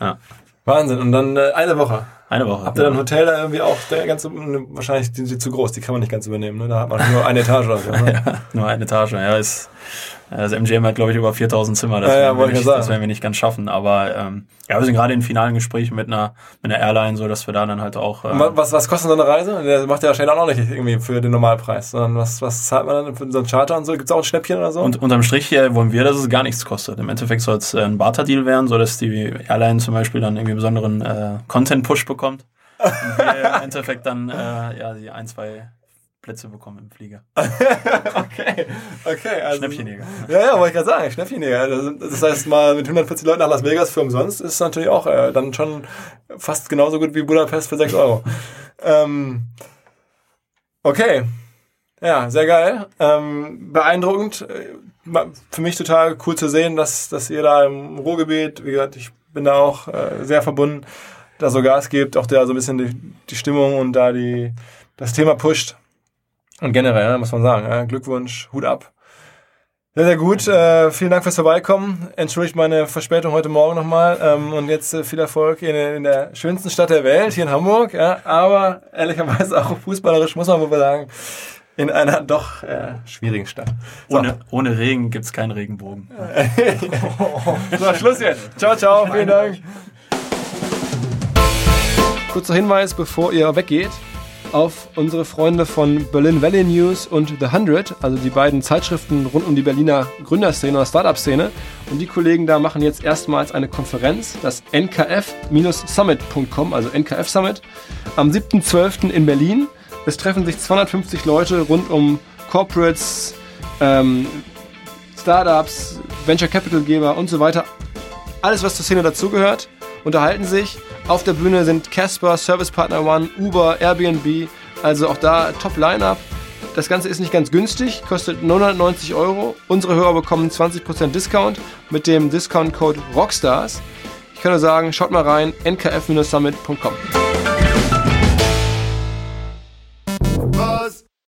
Ja, Wahnsinn. Und dann äh, eine Woche. eine Woche. Habt ihr dann ein Hotel da irgendwie auch, der ganze, wahrscheinlich sind sie zu groß, die kann man nicht ganz übernehmen. Ne? Da hat man nur eine Etage oder so. Ne? Nur eine Etage, ja, ist, das MGM hat, glaube ich, über 4000 Zimmer. Das, Ja, ja, werden wir ich nicht, sagen. das werden wir nicht ganz schaffen. Aber ähm, ja, wir sind gerade in finalen Gesprächen mit einer, mit einer Airline, so dass wir da dann halt auch. Äh, wa- Was, was kostet so eine Reise? Der macht ja wahrscheinlich auch noch nicht irgendwie für den Normalpreis, sondern was, was zahlt man dann für so einen Charter und so? Gibt's auch ein Schnäppchen oder so? und unterm Strich äh, wollen wir, dass es gar nichts kostet. Im Endeffekt soll es äh, ein Barter-Deal werden, so dass die Airline zum Beispiel dann irgendwie besonderen äh, Content-Push bekommt. Und wir im Endeffekt dann äh, ja die ein, zwei Plätze bekommen im Flieger. okay, okay. Also, Schnäppchenjäger. Ja, ja, wollte ich gerade sagen, Schnäppchenjäger. Das, heißt, mal mit 140 Leuten nach Las Vegas für umsonst ist natürlich auch äh, dann schon fast genauso gut wie Budapest für 6 Euro. ähm, okay. Ja, sehr geil. Ähm, beeindruckend. Äh, Für mich total cool zu sehen, dass, dass ihr da im Ruhrgebiet, wie gesagt, ich bin da auch äh, sehr verbunden, da so Gas gibt, auch da so ein bisschen die, die Stimmung und da die, das Thema pusht. Und generell, ja, muss man sagen, Glückwunsch, Hut ab. Sehr, sehr gut. Äh, vielen Dank fürs Vorbeikommen. Entschuldigt meine Verspätung heute Morgen nochmal. Ähm, und jetzt äh, viel Erfolg in, in der schönsten Stadt der Welt, hier in Hamburg. Ja, aber ehrlicherweise auch fußballerisch, muss man wohl sagen, in einer doch äh, schwierigen Stadt. So, Ohne, ohne Regen gibt's keinen Regenbogen. so, Schluss jetzt. Ciao, ciao. Vielen Dank. Kurzer Hinweis, bevor ihr weggeht, auf unsere Freunde von Berlin Valley News und The 100, also die beiden Zeitschriften rund um die Berliner Gründerszene oder Startup-Szene. Und die Kollegen da machen jetzt erstmals eine Konferenz, das nkf-summit.com, also NKF Summit, am 7.12. in Berlin. Es treffen sich 250 Leute rund um Corporates, ähm, Startups, Venture Capital Geber und so weiter. Alles, was zur Szene dazugehört, unterhalten sich. Auf der Bühne sind Casper, Service Partner One, Uber, Airbnb. Also auch da Top Lineup. Das Ganze ist nicht ganz günstig, kostet 990 Euro. Unsere Hörer bekommen 20% Discount mit dem Discount-Code ROCKSTARS. Ich kann nur sagen, schaut mal rein, nkf-summit.com.